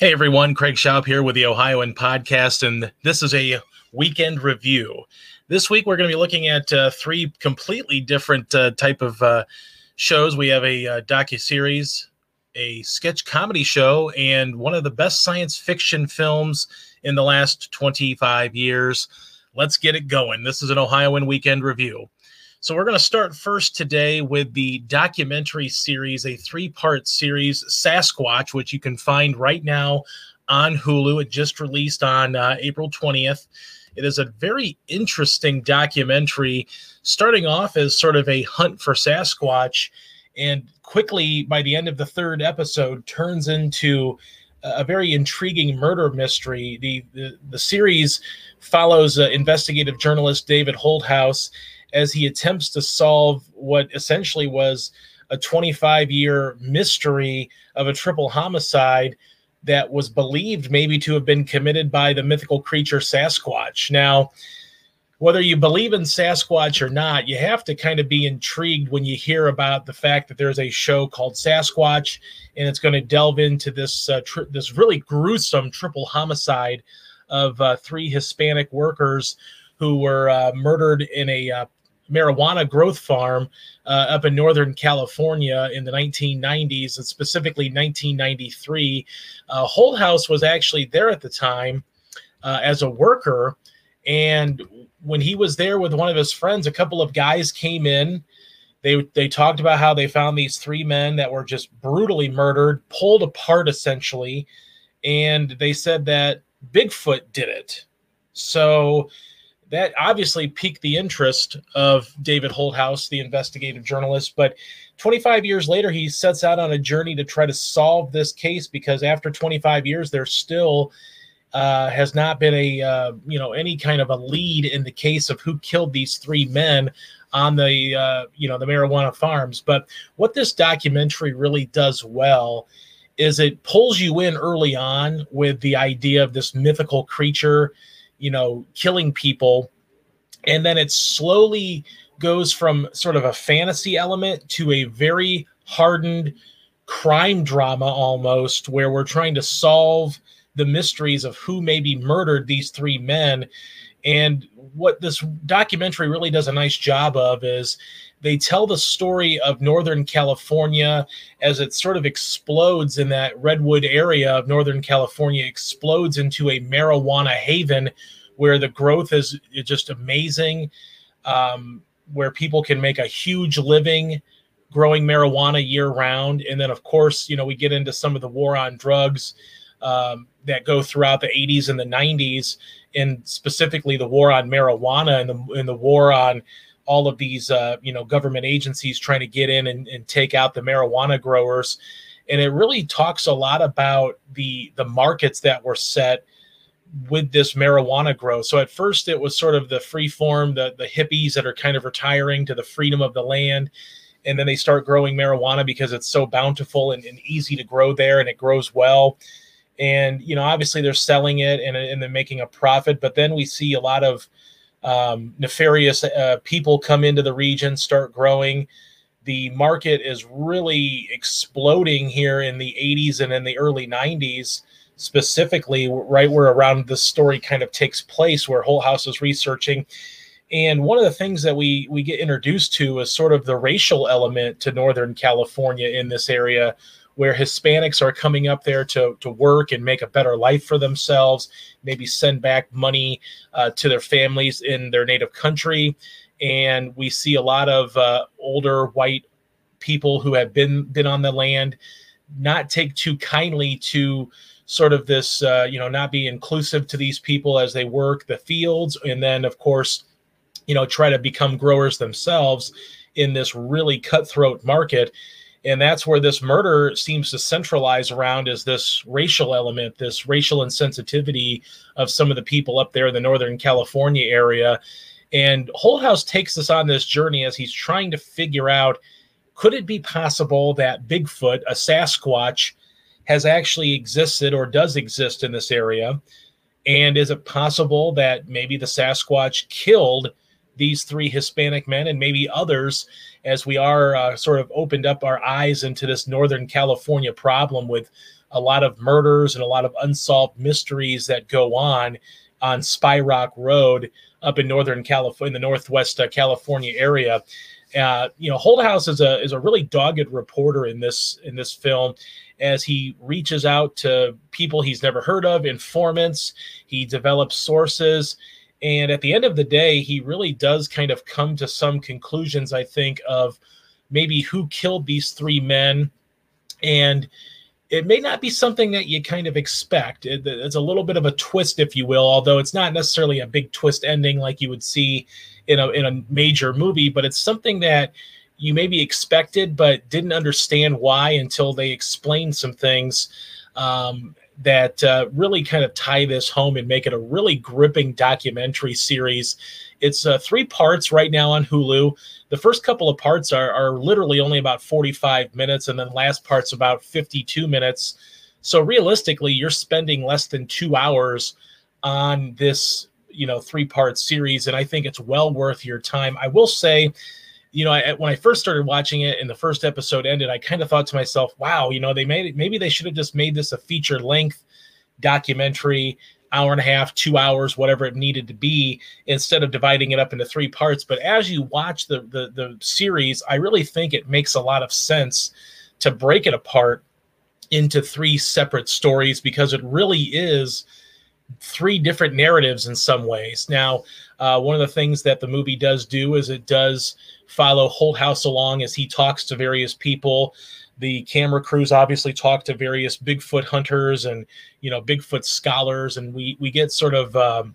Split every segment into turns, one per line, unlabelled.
Hey everyone, Craig Schaub here with the Ohioan Podcast, and this is a weekend review. This week we're going to be looking at uh, three completely different uh, type of uh, shows. We have a uh, docu series, a sketch comedy show, and one of the best science fiction films in the last 25 years. Let's get it going. This is an Ohioan weekend review. So we're going to start first today with the documentary series, a three-part series, Sasquatch, which you can find right now on Hulu. It just released on uh, April 20th. It is a very interesting documentary, starting off as sort of a hunt for Sasquatch, and quickly by the end of the third episode turns into a very intriguing murder mystery. The the, the series follows uh, investigative journalist David Holthouse as he attempts to solve what essentially was a 25 year mystery of a triple homicide that was believed maybe to have been committed by the mythical creature Sasquatch. Now, whether you believe in Sasquatch or not, you have to kind of be intrigued when you hear about the fact that there's a show called Sasquatch, and it's going to delve into this uh, tri- this really gruesome triple homicide of uh, three Hispanic workers who were uh, murdered in a uh, marijuana growth farm uh, up in Northern California in the 1990s, and specifically 1993. Uh, Holthouse was actually there at the time uh, as a worker. And when he was there with one of his friends, a couple of guys came in. They, they talked about how they found these three men that were just brutally murdered, pulled apart essentially. And they said that Bigfoot did it. So that obviously piqued the interest of David Holthouse, the investigative journalist. But 25 years later, he sets out on a journey to try to solve this case because after 25 years, there still uh, has not been a uh, you know any kind of a lead in the case of who killed these three men on the uh, you know the marijuana farms. But what this documentary really does well is it pulls you in early on with the idea of this mythical creature you know, killing people. And then it slowly goes from sort of a fantasy element to a very hardened crime drama almost, where we're trying to solve the mysteries of who maybe murdered these three men. And what this documentary really does a nice job of is they tell the story of Northern California as it sort of explodes in that Redwood area of Northern California, explodes into a marijuana haven where the growth is just amazing, um, where people can make a huge living growing marijuana year round. And then, of course, you know, we get into some of the war on drugs um, that go throughout the 80s and the 90s, and specifically the war on marijuana and the, and the war on all of these uh, you know government agencies trying to get in and, and take out the marijuana growers and it really talks a lot about the the markets that were set with this marijuana growth. So at first it was sort of the free form, the the hippies that are kind of retiring to the freedom of the land. And then they start growing marijuana because it's so bountiful and, and easy to grow there and it grows well. And you know, obviously they're selling it and, and they're making a profit. But then we see a lot of um, nefarious uh, people come into the region, start growing. The market is really exploding here in the 80s and in the early 90s, specifically, right where around the story kind of takes place, where Holthouse is researching. And one of the things that we we get introduced to is sort of the racial element to Northern California in this area, where Hispanics are coming up there to, to work and make a better life for themselves, maybe send back money uh, to their families in their native country. And we see a lot of uh, older white people who have been been on the land not take too kindly to sort of this, uh, you know, not be inclusive to these people as they work the fields, and then of course, you know, try to become growers themselves in this really cutthroat market and that's where this murder seems to centralize around is this racial element this racial insensitivity of some of the people up there in the northern california area. And holthouse takes us on this journey as he's trying to figure out could it be possible that bigfoot a sasquatch has actually existed or does exist in this area? And is it possible that maybe the sasquatch killed these three Hispanic men and maybe others as we are uh, sort of opened up our eyes into this Northern California problem with a lot of murders and a lot of unsolved mysteries that go on on Spy Rock Road up in Northern California, in the Northwest uh, California area. Uh, you know, Holthouse is a is a really dogged reporter in this in this film, as he reaches out to people he's never heard of, informants. He develops sources, and at the end of the day, he really does kind of come to some conclusions. I think of maybe who killed these three men, and it may not be something that you kind of expect. It, it's a little bit of a twist, if you will, although it's not necessarily a big twist ending like you would see in a in a major movie, but it's something that you maybe expected but didn't understand why until they explained some things um, that uh, really kind of tie this home and make it a really gripping documentary series. It's uh, three parts right now on Hulu. The first couple of parts are, are literally only about 45 minutes, and then last part's about 52 minutes. So realistically, you're spending less than two hours on this you know three part series and i think it's well worth your time i will say you know I, when i first started watching it and the first episode ended i kind of thought to myself wow you know they made it maybe they should have just made this a feature length documentary hour and a half two hours whatever it needed to be instead of dividing it up into three parts. But as you watch the the, the series i really think it makes a lot of sense to break it apart into three separate stories because it really is three different narratives in some ways. Now, uh, one of the things that the movie does do is it does follow Holthouse along as he talks to various people. The camera crews obviously talk to various Bigfoot hunters and you know Bigfoot scholars, and we we get sort of um,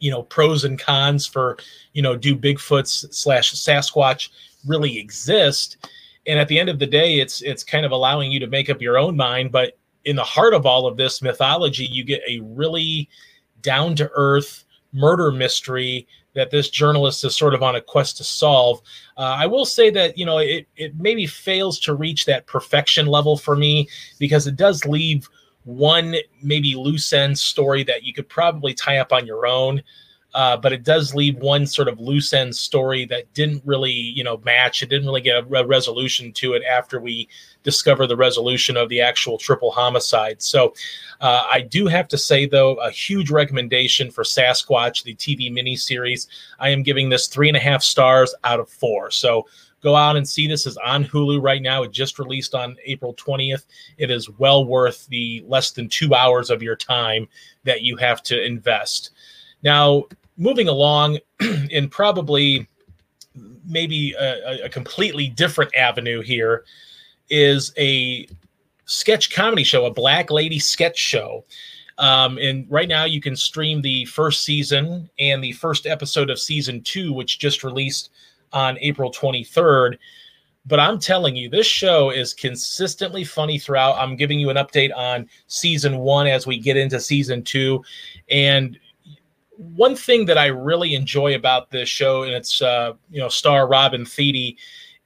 you know pros and cons for you know do Bigfoots slash Sasquatch really exist? And at the end of the day, it's it's kind of allowing you to make up your own mind, but in the heart of all of this mythology, you get a really down to earth murder mystery that this journalist is sort of on a quest to solve. Uh, I will say that you know it it maybe fails to reach that perfection level for me because it does leave one maybe loose end story that you could probably tie up on your own. Uh, but it does leave one sort of loose end story that didn't really, you know, match. It didn't really get a, resolution to it after we discover the resolution of the actual triple homicide. So, uh, I do have to say though, a huge recommendation for Sasquatch, the TV miniseries. I am giving this three and a half stars out of four. So. Go out and see this is on Hulu right now. It just released on April 20th. It is well worth the less than two hours of your time that you have to invest. Now, moving along in probably maybe a, a, completely different avenue here is a sketch comedy show, a Black Lady sketch show. Um, and right now you can stream the first season and the first episode of season two, which just released on April 23rd. But I'm telling you, this show is consistently funny throughout. I'm giving you an update on season one as we get into season two. And one thing that I really enjoy about this show, and it's uh, you know star Robin Thede,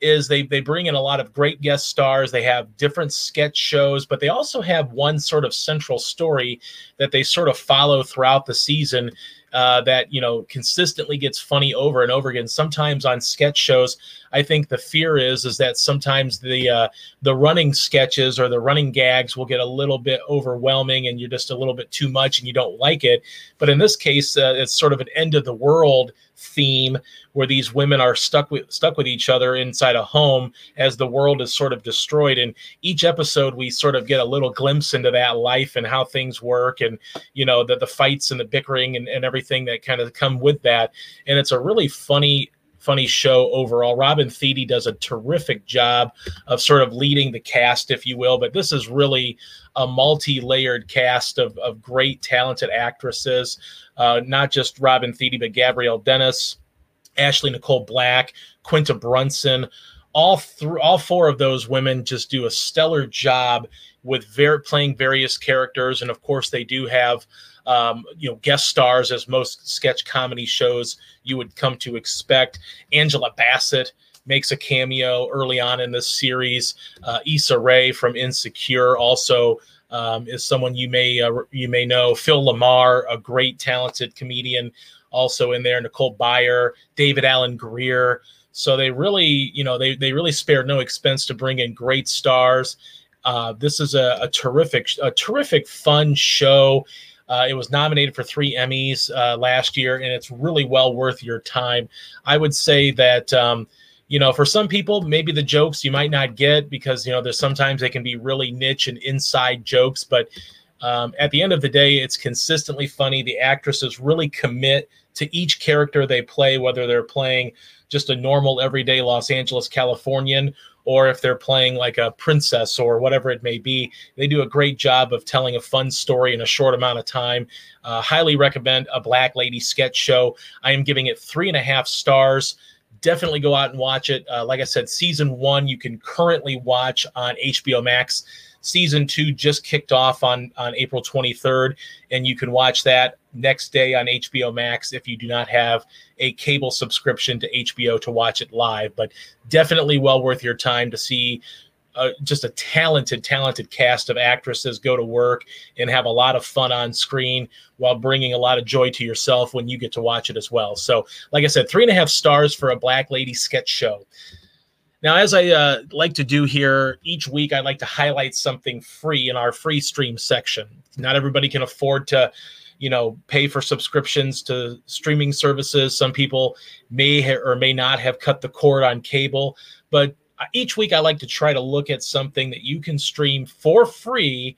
is they they bring in a lot of great guest stars. They have different sketch shows, but they also have one sort of central story that they sort of follow throughout the season uh, that you know consistently gets funny over and over again. Sometimes on sketch shows, I think the fear is is that sometimes the uh, the running sketches or the running gags will get a little bit overwhelming, and you're just a little bit too much, and you don't like it. But in this case, uh, it's sort of an end of the world theme where these women are stuck with stuck with each other inside a home as the world is sort of destroyed. And each episode we sort of get a little glimpse into that life and how things work and you know the, the fights and the bickering and, and everything that kind of come with that. And it's a really funny funny show overall. Robin Thede does a terrific job of sort of leading the cast, if you will. But this is really a multi-layered cast of, of great, talented actresses. Uh, not just Robin Thede, but Gabrielle Dennis, Ashley Nicole Black, Quinta Brunson. All through all four of those women just do a stellar job with ver- playing various characters, and of course they do have um, you know, guest stars as most sketch comedy shows you would come to expect. Angela Bassett makes a cameo early on in this series. Uh, Issa Rae from Insecure also um, is someone you may uh, you may know. Phil LaMarr, a great talented comedian, also in there, Nicole Byer, David Alan Grier. So they really, you know, they they really spared no expense to bring in great stars. Uh, this is a, a, terrific, a terrific, fun show. Uh, it was nominated for three Emmys uh, last year, and it's really well worth your time. I would say that. Um, you know, for some people, maybe the jokes you might not get because you know there's sometimes they can be really niche and inside jokes, but um, at the end of the day, it's consistently funny. The actresses really commit to each character they play, whether they're playing just a normal everyday Los Angeles Californian or if they're playing like a princess or whatever it may be. They do a great job of telling a fun story in a short amount of time. Uh, highly recommend a Black Lady sketch show. I am giving it three and a half stars. Definitely go out and watch it. Uh, like I said, season one you can currently watch on HBO Max. Season two just kicked off on on April 23rd, and you can watch that next day on HBO Max if you do not have a cable subscription to HBO to watch it live. But definitely well worth your time to see just a talented, talented cast of actresses go to work and have a lot of fun on screen while bringing a lot of joy to yourself when you get to watch it as well. So, like I said, three and a half stars for a Black Lady sketch show. Now, as I uh, like to do here each week, I like to highlight something free in our free stream section. Not everybody can afford to, you know, pay for subscriptions to streaming services. Some people may ha- or may not have cut the cord on cable, but each week I like to try to look at something that you can stream for free,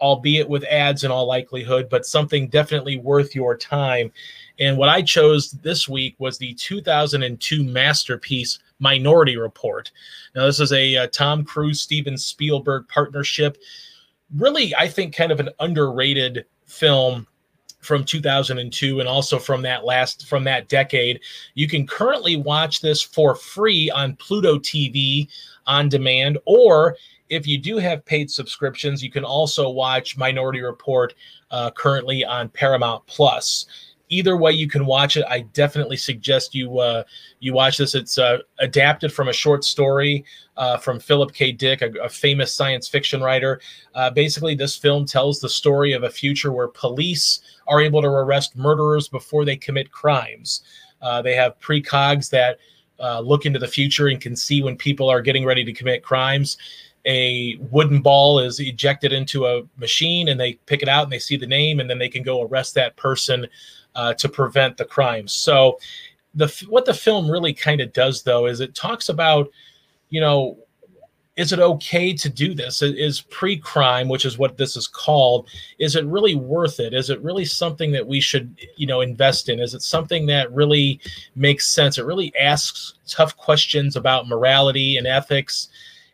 albeit with ads in all likelihood, but something definitely worth your time. And what I chose this week was the 2002 masterpiece Minority Report. Now, this is a, uh, Tom Cruise, Steven Spielberg partnership. Really, I think kind of an underrated film from 2002 and also from that last from that decade. You can currently watch this for free on Pluto TV on demand or if you do have paid subscriptions, you can also watch Minority Report uh, currently on Paramount Plus. Either way you can watch it. I definitely suggest you uh, you watch this. It's uh, adapted from a short story uh, from philip k. Dick a, a famous science fiction writer. Uh, basically this film tells the story of a future where police are able to arrest murderers before they commit crimes uh, they have precogs that uh, look into the future and can see when people are getting ready to commit crimes a wooden ball is ejected into a machine and they pick it out and they see the name and then they can go arrest that person uh, to prevent the crimes. So, the what the film really kind of does though is it talks about, you know, is it okay to do this? Is pre-crime, which is what this is called, is it really worth it? Is it really something that we should, you know, invest in? Is it something that really makes sense? It really asks tough questions about morality and ethics.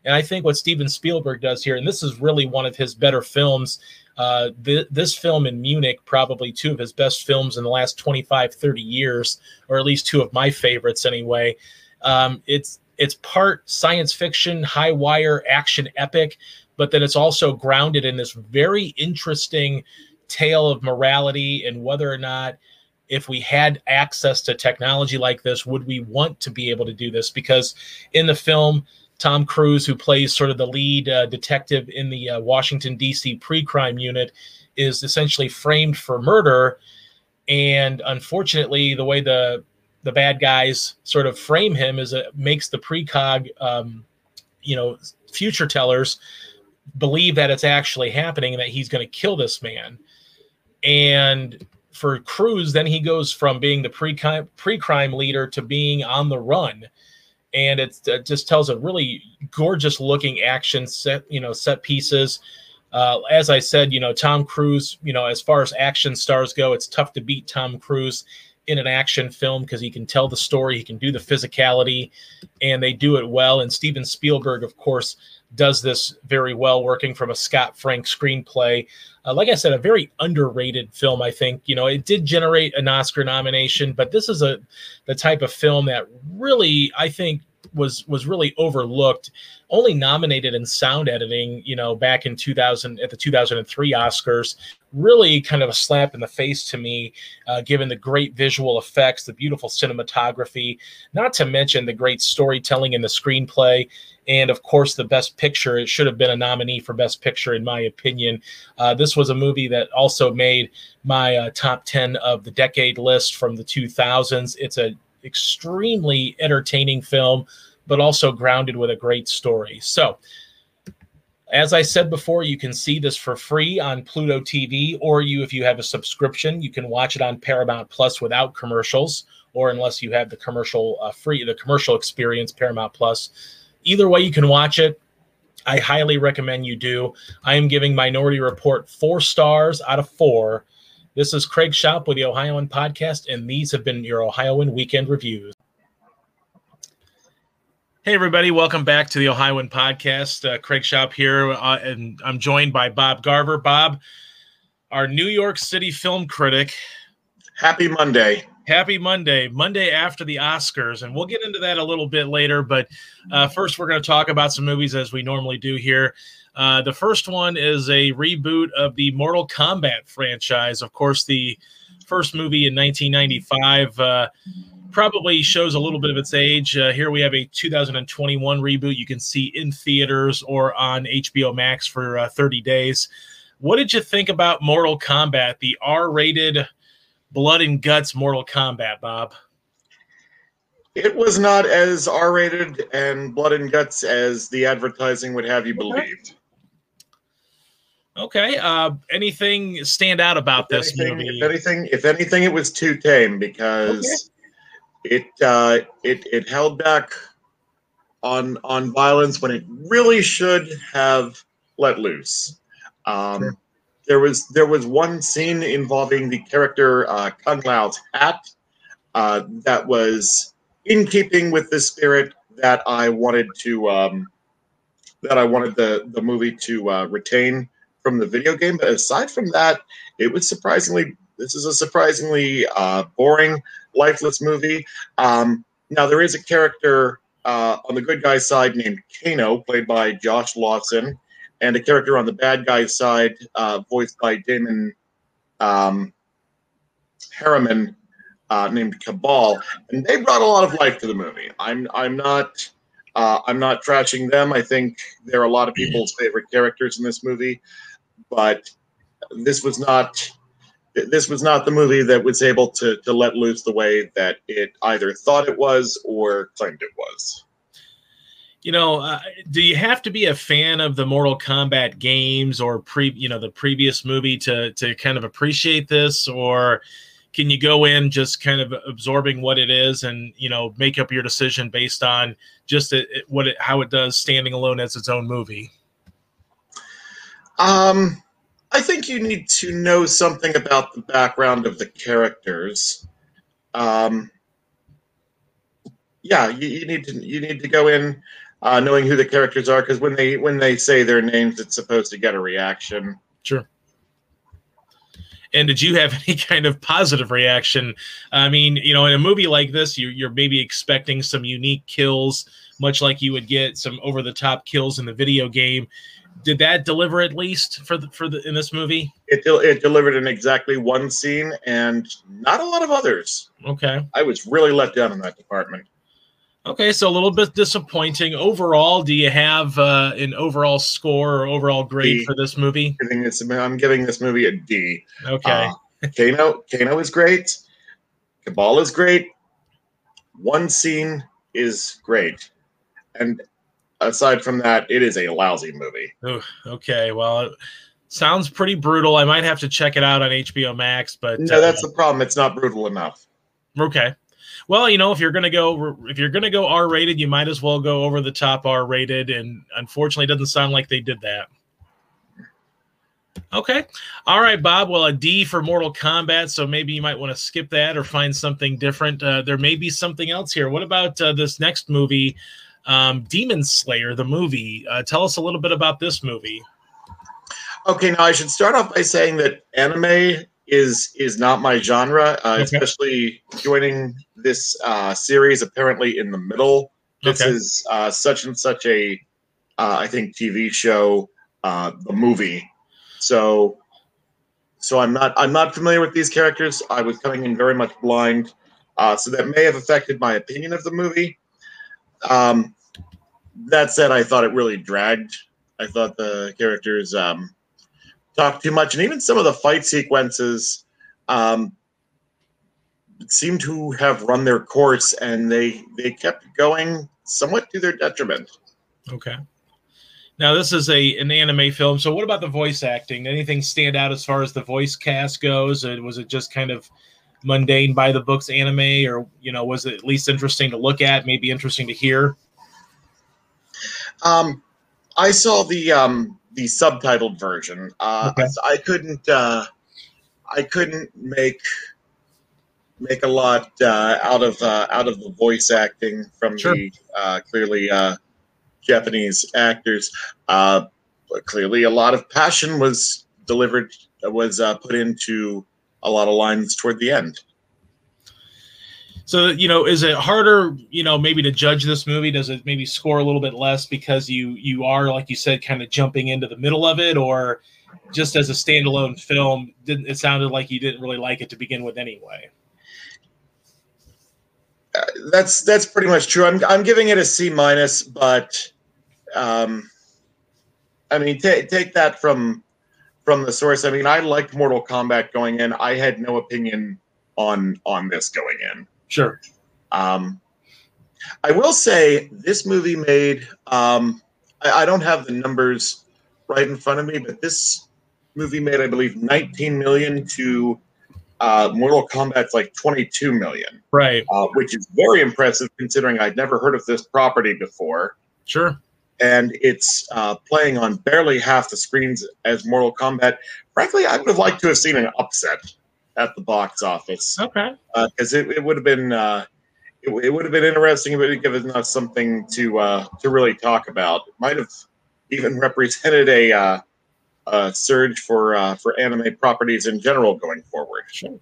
And I think what Steven Spielberg does here, and this is really one of his better films, uh, th- this film in Munich, probably two of his best films in the last 25, 30 years, or at least two of my favorites anyway. Um, it's it's part science fiction, high wire action epic, but then it's also grounded in this very interesting tale of morality and whether or not if we had access to technology like this, would we want to be able to do this? Because in the film, Tom Cruise, who plays sort of the lead uh, detective in the uh, Washington, D.C. pre crime unit, is essentially framed for murder. And unfortunately, the way the the bad guys sort of frame him as it makes the precog, um, you know, future tellers believe that it's actually happening and that he's going to kill this man. And for Cruise, then he goes from being the pre pre crime leader to being on the run. And it just tells a really gorgeous looking action set you know set pieces. Uh, as i said you know tom cruise you know as far as action stars go it's tough to beat tom cruise in an action film because he can tell the story he can do the physicality and they do it well and steven spielberg of course does this very well working from a scott frank screenplay uh, like I said, a very underrated film. I think you know it did generate an Oscar nomination, but this is a the type of film that really I think was was really overlooked only nominated in sound editing you know back in 2000 at the 2003 oscars. Really kind of a slap in the face to me uh, given the great visual effects the beautiful cinematography not to mention the great storytelling in the screenplay and of course the best picture. It should have been a nominee for best picture in my opinion. Uh, this was a movie that also made my uh, top 10 of the decade list from the 2000s it's a extremely entertaining film, but also grounded with a great story. So, as I said before, you can see this for free on Pluto TV, or you, if you have a subscription, you can watch it on Paramount Plus without commercials, or unless you have the commercial uh, free, the commercial experience, Paramount Plus. Either way, you can watch it. I highly recommend you do. I am giving Minority Report four stars out of four this is Craig Schaub with the Ohioan Podcast, and these have been your Ohioan Weekend Reviews. Hey, everybody, welcome back to the Ohioan Podcast. Uh, Craig Schaub here, uh, and I'm joined by Bob Garver. Bob, our New York City film critic.
Happy Monday.
Happy Monday, Monday after the Oscars. And we'll get into that a little bit later. But uh, first, we're going to talk about some movies as we normally do here. Uh, the first one is a reboot of the Mortal Kombat franchise. Of course, the first movie in 1995 uh, probably shows a little bit of its age. Uh, here we have a 2021 reboot you can see in theaters or on HBO Max for uh, 30 days. What did you think about Mortal Kombat, the R rated blood and guts Mortal Kombat, Bob?
It was not as R rated and blood and guts as the advertising would have you believed.
Okay. Uh, anything stand out about
if
this
anything,
movie?
If anything, if anything, it was too tame because okay. it uh, it it held back on on violence when it really should have let loose. Um, sure. There was there was one scene involving the character uh, Kung Lao's hat uh, that was in keeping with the spirit that I wanted to um, that I wanted the the movie to uh, retain from the video game. But aside from that, it was surprisingly. This is a surprisingly uh, boring, lifeless movie. Um, now there is a character uh, on the good guy side named Kano, played by Josh Lawson, and a character on the bad guy side, uh, voiced by Damon um, Herriman, uh, named Kabal, and they brought a lot of life to the movie. I'm I'm not uh, I'm not trashing them. I think they're a lot of people's favorite characters in this movie but this was not this was not the movie that was able to to let loose the way that it either thought it was or claimed it was.
You know, uh, do you have to be a fan of the Mortal Kombat games or pre, you know, the previous movie to to kind of appreciate this, or can you go in just kind of absorbing what it is and you know make up your decision based on just it, what it, how it does standing alone as its own movie?
Um, I think you need to know something about the background of the characters. Um, yeah, you, you need to you need to go in uh, knowing who the characters are because when they when they say their names, it's supposed to get a reaction.
Sure. And did you have any kind of positive reaction? I mean, you know, in a movie like this, you, you're maybe expecting some unique kills, much like you would get some over the top kills in the video game did that deliver at least for the for the in this movie?
It it delivered in exactly one scene and not a lot of others.
Okay,
I was really let down in that department.
Okay, so a little bit disappointing overall. Do you have uh, an overall score or overall grade D. for this movie?
I'm giving this, I'm giving this movie a D.
Okay.
Uh, Kano Kano is great. Kabal is great. One scene is great, and aside from that, it is a lousy movie.
Ooh, okay, well, it sounds pretty brutal. I might have to check it out on HBO Max, but
no, uh, that's the problem. It's not brutal enough.
Okay. Well, you know, if you're gonna go if you're gonna go R rated, you might as well go over the top R rated, and unfortunately, it doesn't sound like they did that. Okay. All right, Bob. Well, a D for Mortal Kombat. So maybe you might want to skip that or find something different. Uh, there may be something else here. What about uh, this next movie? Um, Demon Slayer, the movie. Uh, tell us a little bit about this movie.
Okay, now I should start off by saying that anime is is not my genre, uh, okay. especially joining this uh, series apparently in the middle This
Okay.
is uh, such and such a, uh, I think, TV show, uh, the movie. So, so I'm not I'm not familiar with these characters. I was coming in very much blind, uh, so that may have affected my opinion of the movie. Um, that said, I thought it really dragged. I thought the characters um, talked too much, and even some of the fight sequences um, seemed to have run their course, and they they kept going somewhat to their detriment.
Okay. Now this is a an anime film. So what about the voice acting? Anything stand out as far as the voice cast goes? Or was it just kind of mundane by the books anime, or you know, was it at least interesting to look at? Maybe interesting to hear.
Um, I saw the um, the subtitled version. Uh,
Okay.
I couldn't uh, I couldn't make make a lot uh, out of uh, out of the voice acting from
Sure.
the uh, clearly uh, Japanese actors. Uh, but clearly, a lot of passion was delivered was uh, put into a lot of lines toward the end.
So you know, is it harder, you know, maybe to judge this movie? Does it maybe score a little bit less because you you are, like you said, kind of jumping into the middle of it, or just as a standalone film, didn't it sounded like you didn't really like it to begin with anyway?
that's that's pretty much true. I'm I'm giving it a C minus, but um, I mean, ta take that from from the source. I mean, I liked Mortal Kombat going in. I had no opinion on on this going in.
Sure.
Um, I will say this movie made. Um, I, I don't have the numbers right in front of me, but this movie made, I believe, 19 million to uh, Mortal Kombat's like 22 million
Right.
uh, which is very impressive considering I'd never heard of this property before.
Sure.
And it's uh, playing on barely half the screens as Mortal Kombat. Frankly, I would have liked to have seen an upset at the box office
Okay.
because it, it would have been uh, it, it would have been interesting. It would have given us something to uh, to really talk about. It might have even represented a, uh, a surge for uh, for anime properties in general going forward.
Sure.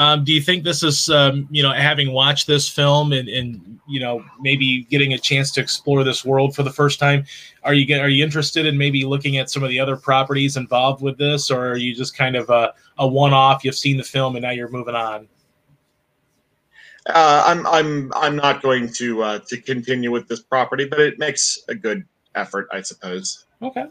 Um, do you think this is, um, you know, having watched this film and, and you know maybe getting a chance to explore this world for the first time? Are you get, are you interested in maybe looking at some of the other properties involved with this, or are you just kind of a, a one off? You've seen the film and now you're moving on.
Uh, I'm I'm I'm not going to uh, to continue with this property, but it makes a good effort, I suppose.
Okay.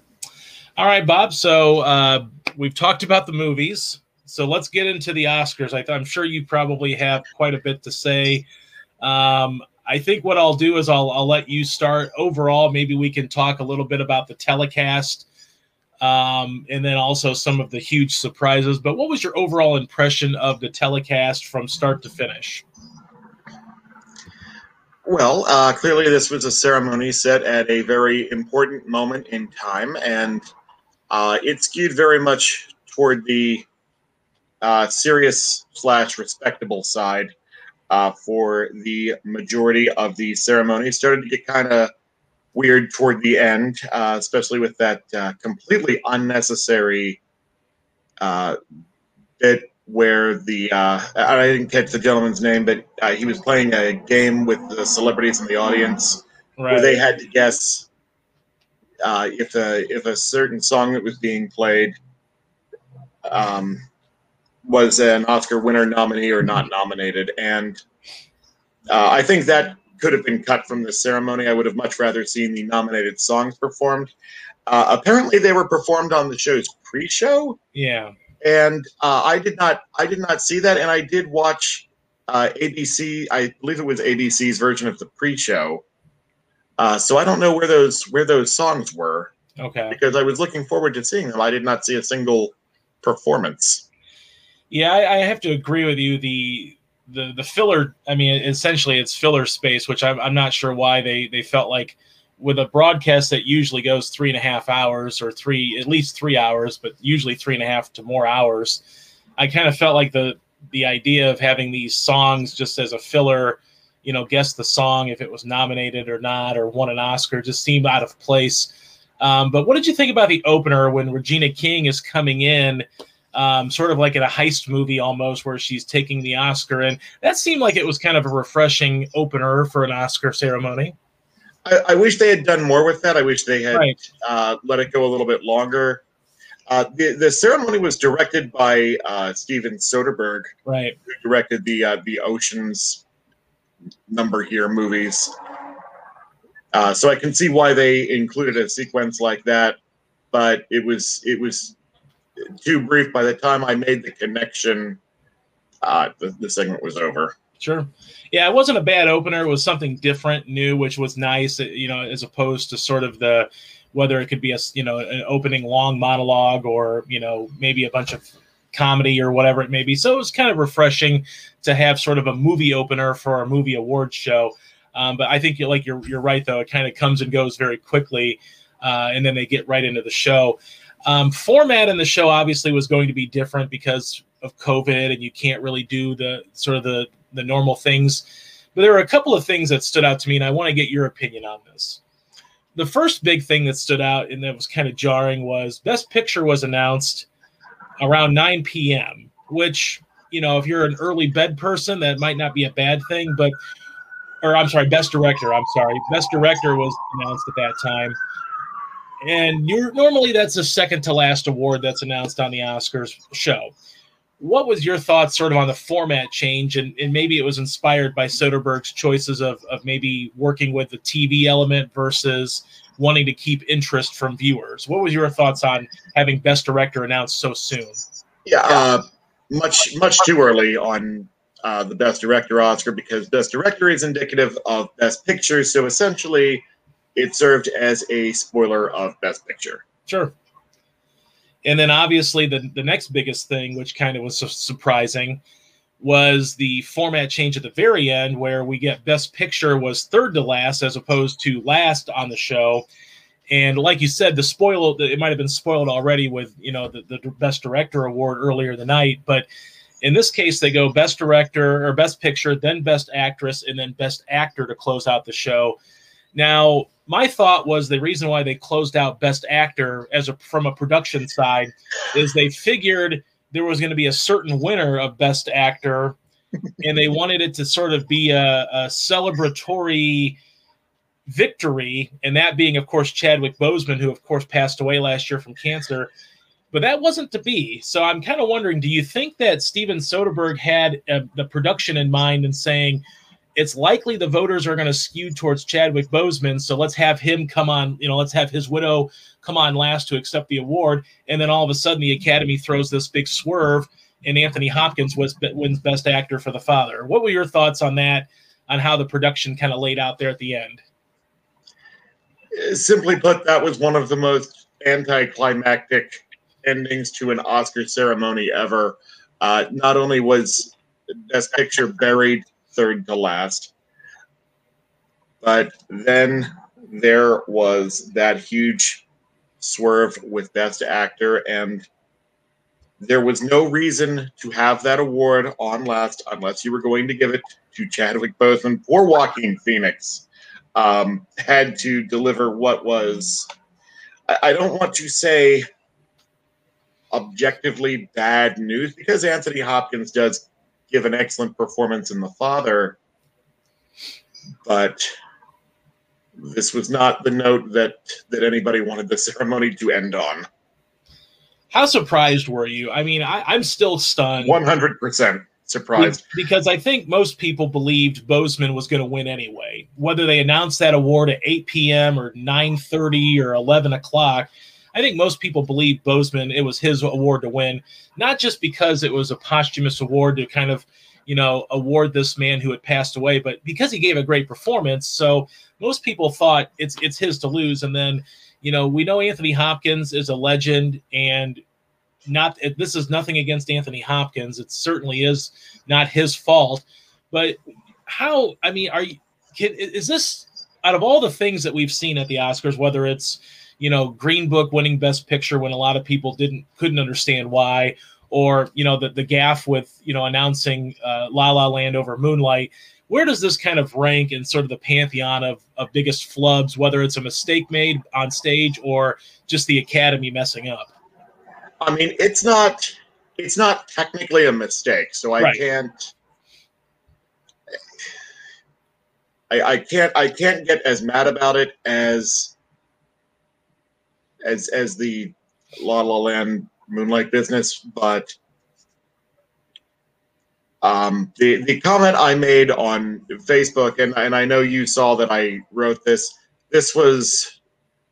All right, Bob. So uh, we've talked about the movies. So let's get into the Oscars. I I'm sure you probably have quite a bit to say. Um, I think what I'll do is I'll, I'll let you start. Overall, maybe we can talk a little bit about the telecast um, and then also some of the huge surprises. But what was your overall impression of the telecast from start to finish?
Well, uh, clearly this was a ceremony set at a very important moment in time, and uh, it skewed very much toward the uh, serious slash respectable side uh, for the majority of the ceremony. It started to get kind of weird toward the end, uh, especially with that uh, completely unnecessary uh, bit where the uh, I didn't catch the gentleman's name, but uh, he was playing a game with the celebrities in the audience where they had to guess uh, if a if a certain song that was being played um, was an Oscar winner, nominee, or not nominated. And uh, I think that could have been cut from the ceremony. I would have much rather seen the nominated songs performed. Uh, apparently, they were performed on the show's pre-show,
yeah.
and uh, I did not. I did not see that, and I did watch uh, ABC. I believe it was ABC's version of the pre-show. Uh, so I don't know where those where those songs were
Okay.
because I was looking forward to seeing them. I did not see a single performance.
Yeah, I, I have to agree with you. The the the filler. I mean, essentially, it's filler space, which I'm I'm not sure why they they felt like with a broadcast that usually goes three and a half hours or three at least three hours, but usually three and a half to more hours. I kind of felt like the the idea of having these songs just as a filler, you know, guess the song if it was nominated or not or won an Oscar just seemed out of place. Um, but what did you think about the opener when Regina King is coming in? Um, sort of like in a heist movie almost, where she's taking the Oscar. And that seemed like it was kind of a refreshing opener for an Oscar ceremony.
I, I, wish they had done more with that. I wish they had
right.
uh, let it go a little bit longer. Uh, the the ceremony was directed by uh, Steven Soderbergh,
right?
Who directed the uh, the Ocean's Number here movies. Uh, so I can see why they included a sequence like that, but it was it was too brief. By the time I made the connection, uh, the, the segment was over.
Sure. Yeah, it wasn't a bad opener. It was something different, new, which was nice. You know, as opposed to sort of the whether it could be a you know an opening long monologue or you know maybe a bunch of comedy or whatever it may be. So it was kind of refreshing to have sort of a movie opener for a movie awards show. Um, but I think you're like you're you're right though. It kind of comes and goes very quickly, uh, and then they get right into the show. Um, format in the show obviously was going to be different because of COVID, and you can't really do the sort of the the normal things. But there were a couple of things that stood out to me, and I want to get your opinion on this. The first big thing that stood out and that was kind of jarring was Best Picture was announced around 9 p.m., which, you know, if you're an early bed person, that might not be a bad thing, but, or I'm sorry, Best Director, I'm sorry. Best Director was announced at that time. And you're normally that's the second to last award that's announced on the Oscars show. What was your thoughts sort of on the format change? And, and maybe it was inspired by soderbergh's choices of, of maybe working with the tv element versus wanting to keep interest from viewers. What was your thoughts on having best director announced so soon?
Yeah uh, much much too early on uh, the best director oscar because best director is indicative of best picture. So essentially it served as a spoiler of best picture
sure and then obviously the, the next biggest thing, which kind of was surprising, was the format change at the very end where we get best picture was third to last as opposed to last on the show. And like you said, the spoil it might have been spoiled already with you know the, the best director award earlier the night, but in this case they go best director or best picture, then best actress, and then best actor to close out the show. Now my thought was the reason why they closed out Best Actor as a from a production side is they figured there was going to be a certain winner of Best Actor, and they wanted it to sort of be a, a celebratory victory, and that being, of course, Chadwick Boseman, who of course passed away last year from cancer. But that wasn't to be. So I'm kind of wondering: Do you think that Steven Soderbergh had uh, the production in mind and saying? It's likely the voters are going to skew towards Chadwick Boseman. So let's have him come on, you know, let's have his widow come on last to accept the award. And then all of a sudden, the Academy throws this big swerve, and Anthony Hopkins was, wins Best Actor for The Father. What were your thoughts on that, on how the production kind of laid out there at the end?
Simply put, that was one of the most anticlimactic endings to an Oscar ceremony ever. Uh, not only was Best Picture buried third to last. But then there was that huge swerve with Best Actor, and there was no reason to have that award on last unless you were going to give it to Chadwick Boseman. Poor Joaquin Phoenix um, had to deliver what was, I, I don't want to say objectively bad news because Anthony Hopkins does give an excellent performance in The Father, but this was not the note that that anybody wanted the ceremony to end on.
How surprised were you? I mean, I, am still stunned.
One hundred percent surprised
because I think most people believed Boseman was going to win anyway. Whether they announced that award at 8 p.m. or 9:30 or 11 o'clock, I think most people believe Boseman it was his award to win, not just because it was a posthumous award to kind of, you know, award this man who had passed away, but because he gave a great performance. So most people thought it's it's his to lose. And then, you know, we know Anthony Hopkins is a legend and not this is nothing against Anthony Hopkins. It certainly is not his fault. But how I mean, are you can, is this out of all the things that we've seen at the Oscars, whether it's you know Green Book winning Best Picture when a lot of people didn't couldn't understand why, or you know the the gaff with you know announcing uh, La La Land over Moonlight. Where does this kind of rank in sort of the pantheon of, of biggest flubs, whether it's a mistake made on stage or just the Academy messing up?
I mean, it's not it's not technically a mistake, so I right. can't I, I can't I can't get as mad about it as as as the La La Land Moonlight business, but um, the the comment I made on Facebook, and and I know you saw that I wrote this. This was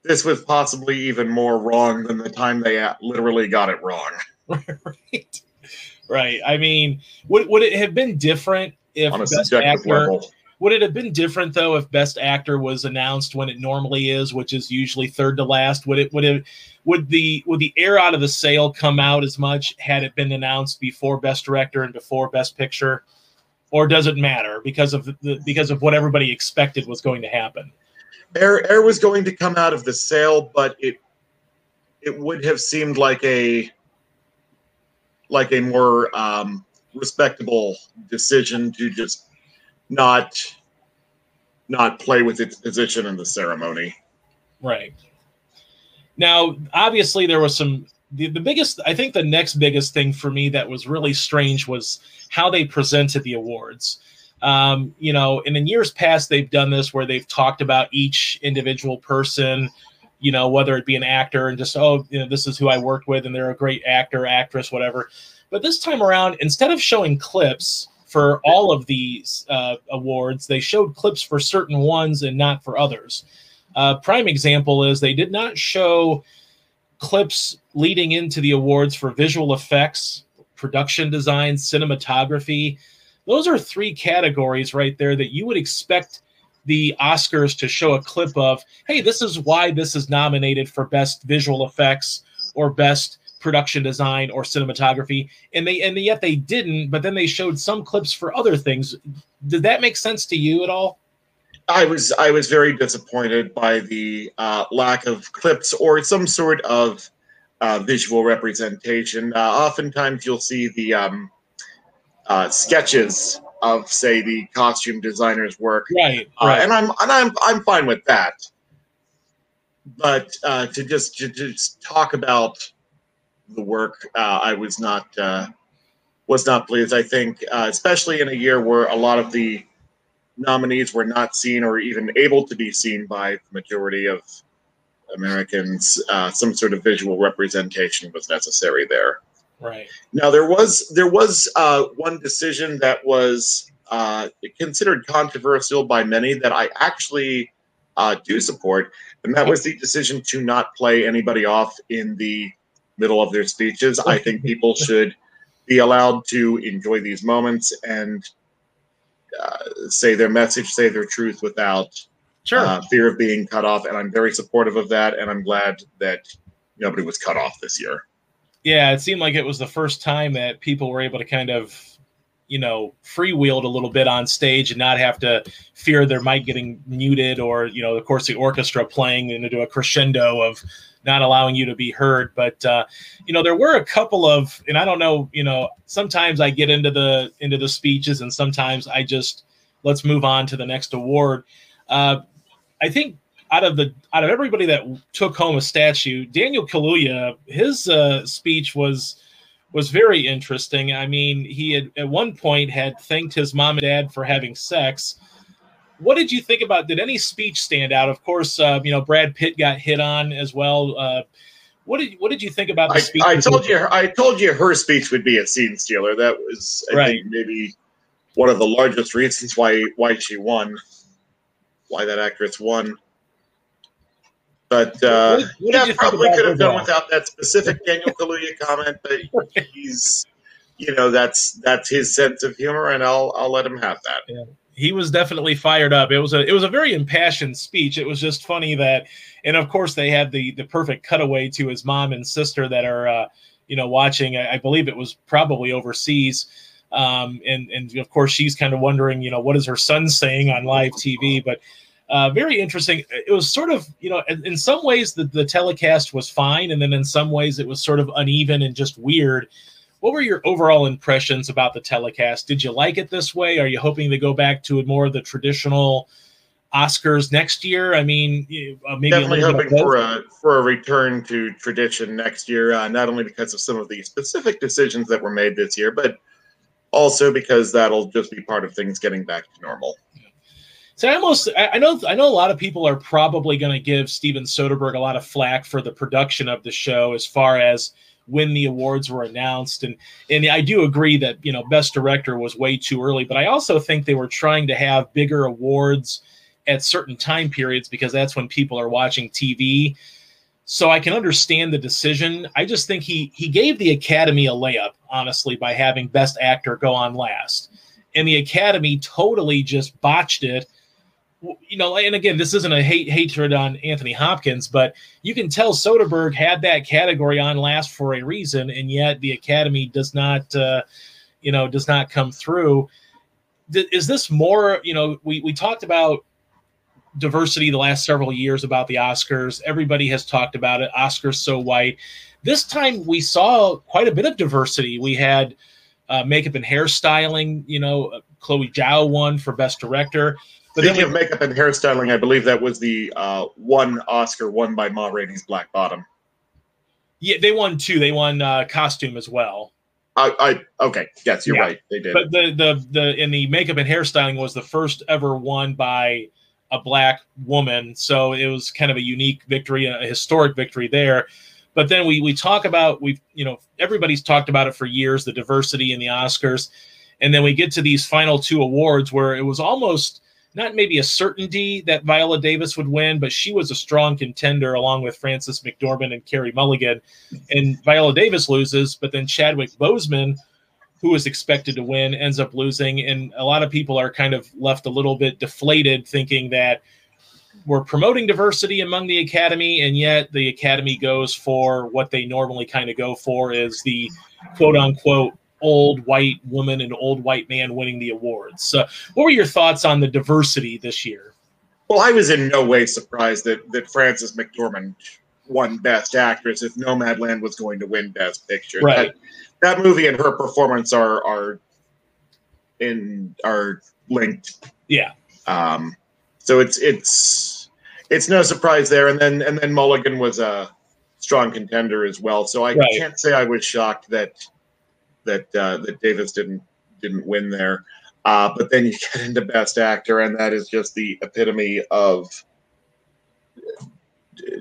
this was possibly even more wrong than the time they literally got it wrong.
right, right. I mean, would would it have been different if
on a
best
subjective
actor?
level.
Would it have been different though if Best Actor was announced when it normally is, which is usually third to last? Would it would it would the would the air out of the sail come out as much had it been announced before Best Director and before Best Picture, or does it matter because of the because of what everybody expected was going to happen?
Air air was going to come out of the sale, but it it would have seemed like a like a more um, respectable decision to just not not play with its position in the ceremony.
Right. Now, obviously, there was some. The, the biggest, I think, the next biggest thing for me that was really strange was how they presented the awards. Um, you know, and in years past, they've done this where they've talked about each individual person, you know, whether it be an actor and just, oh, you know, this is who I worked with and they're a great actor, actress, whatever. But this time around, instead of showing clips for all of these uh, awards, they showed clips for certain ones and not for others. Uh, prime example is they did not show clips leading into the awards for visual effects, production design, cinematography. Those are three categories right there that you would expect the Oscars to show a clip of. Hey, this is why this is nominated for best visual effects or best production design or cinematography and they and yet they didn't but then they showed some clips for other things did that make sense to you at all
I was I was very disappointed by the uh, lack of clips or some sort of uh, visual representation. Uh, oftentimes, you'll see the um, uh, sketches of, say, the costume designer's work,
right
uh,
right
and I'm and I'm I'm fine with that. But uh, to just to just talk about the work, uh, I was not uh, was not pleased. I think, uh, especially in a year where a lot of the nominees were not seen or even able to be seen by the majority of Americans, uh, some sort of visual representation was necessary there.
right
Now there was there was uh, one decision that was uh, considered controversial by many that I actually uh, do support, and that was the decision to not play anybody off in the middle of their speeches. I think people should be allowed to enjoy these moments and uh, say their message, say their truth without
sure
uh, fear of being cut off. And I'm very supportive of that, and I'm glad that nobody was cut off this year.
yeah it seemed like it was the first time that people were able to kind of you know freewheeled a little bit on stage and not have to fear their mic getting muted or you know of course the orchestra playing into a crescendo of not allowing you to be heard but uh, you know there were a couple of and i don't know you know sometimes i get into the into the speeches and sometimes i just let's move on to the next award uh, i think out of the out of everybody that took home a statue daniel kaluuya his uh, speech was was very interesting. I mean, he had at one point had thanked his mom and dad for having sex. What did you think about? Did any speech stand out? Of course, uh, you know Brad Pitt got hit on as well. Uh, what did what did you think about the
I,
speech?
I told you, I told you, her speech would be a scene stealer. That was, I
Right.
think, maybe one of the largest reasons why why she won, why that actress won. But uh,
What- what
yeah, probably could have done
overall?
without that specific Daniel Kaluuya comment. But he's, you know, that's that's his sense of humor, and I'll I'll let him have that.
He was definitely fired up. It was a it was a very impassioned speech. It was just funny that, and of course they had the the perfect cutaway to his mom and sister that are, uh, you know, watching. I, I believe it was probably overseas, um, and and of course she's kind of wondering, you know, what is her son saying on live TV, but. Uh, very interesting. It was sort of, you know, in, in some ways the, the telecast was fine, and then in some ways it was sort of uneven and just weird. What were your overall impressions about the telecast? Did you like it this way? Are you hoping to go back to more of the traditional Oscars next year? I mean, uh, maybe
Definitely hoping for a for a return to tradition next year. Uh, not only because of some of the specific decisions that were made this year, but also because that'll just be part of things getting back to normal.
So I almost I know I know a lot of people are probably going to give Steven Soderbergh a lot of flack for the production of the show as far as when the awards were announced. And and I do agree that you know best director was way too early but I also think they were trying to have bigger awards at certain time periods because that's when people are watching TV so I can understand the decision. I just think he he gave the academy a layup honestly by having best actor go on last. And the academy totally just botched it you know, and again, this isn't a hate hatred on Anthony Hopkins, but you can tell Soderbergh had that category on last for a reason, and yet the Academy does not, uh, you know, does not come through. Is this more? You know, we we talked about diversity the last several years about the Oscars. Everybody has talked about it. Oscars so white. This time we saw quite a bit of diversity. We had uh, makeup and hairstyling. You know, Chloe Zhao won for best director
Speaking of makeup and hairstyling, I believe that was the uh, one Oscar won by Ma Rainey's Black Bottom.
Yeah, they won two. They won uh, costume as well.
I, I okay, yes, you're yeah. right. They did.
But the the the in the makeup and hairstyling was the first ever won by a black woman, so it was kind of a unique victory, a historic victory there. But then we we talk about we've you know everybody's talked about it for years, the diversity in the Oscars, and then we get to these final two awards where it was almost not maybe a certainty that Viola Davis would win, but she was a strong contender along with Frances McDormand and Carey Mulligan. And Viola Davis loses, but then Chadwick Boseman, who is expected to win, ends up losing. And a lot of people are kind of left a little bit deflated, thinking that we're promoting diversity among the academy, and yet the academy goes for what they normally kind of go for is the quote unquote old white woman and old white man winning the awards. So, what were your thoughts on the diversity this year?
Well, I was in no way surprised that that Frances McDormand won Best Actress if Nomadland was going to win Best Picture.
Right.
That, that movie and her performance are are in are linked.
Yeah.
Um. So it's it's it's no surprise there, and then and then Mulligan was a strong contender as well. So I right. can't say I was shocked that that uh, that Davis didn't didn't win there. Uh, but then you get into Best Actor, and that is just the epitome of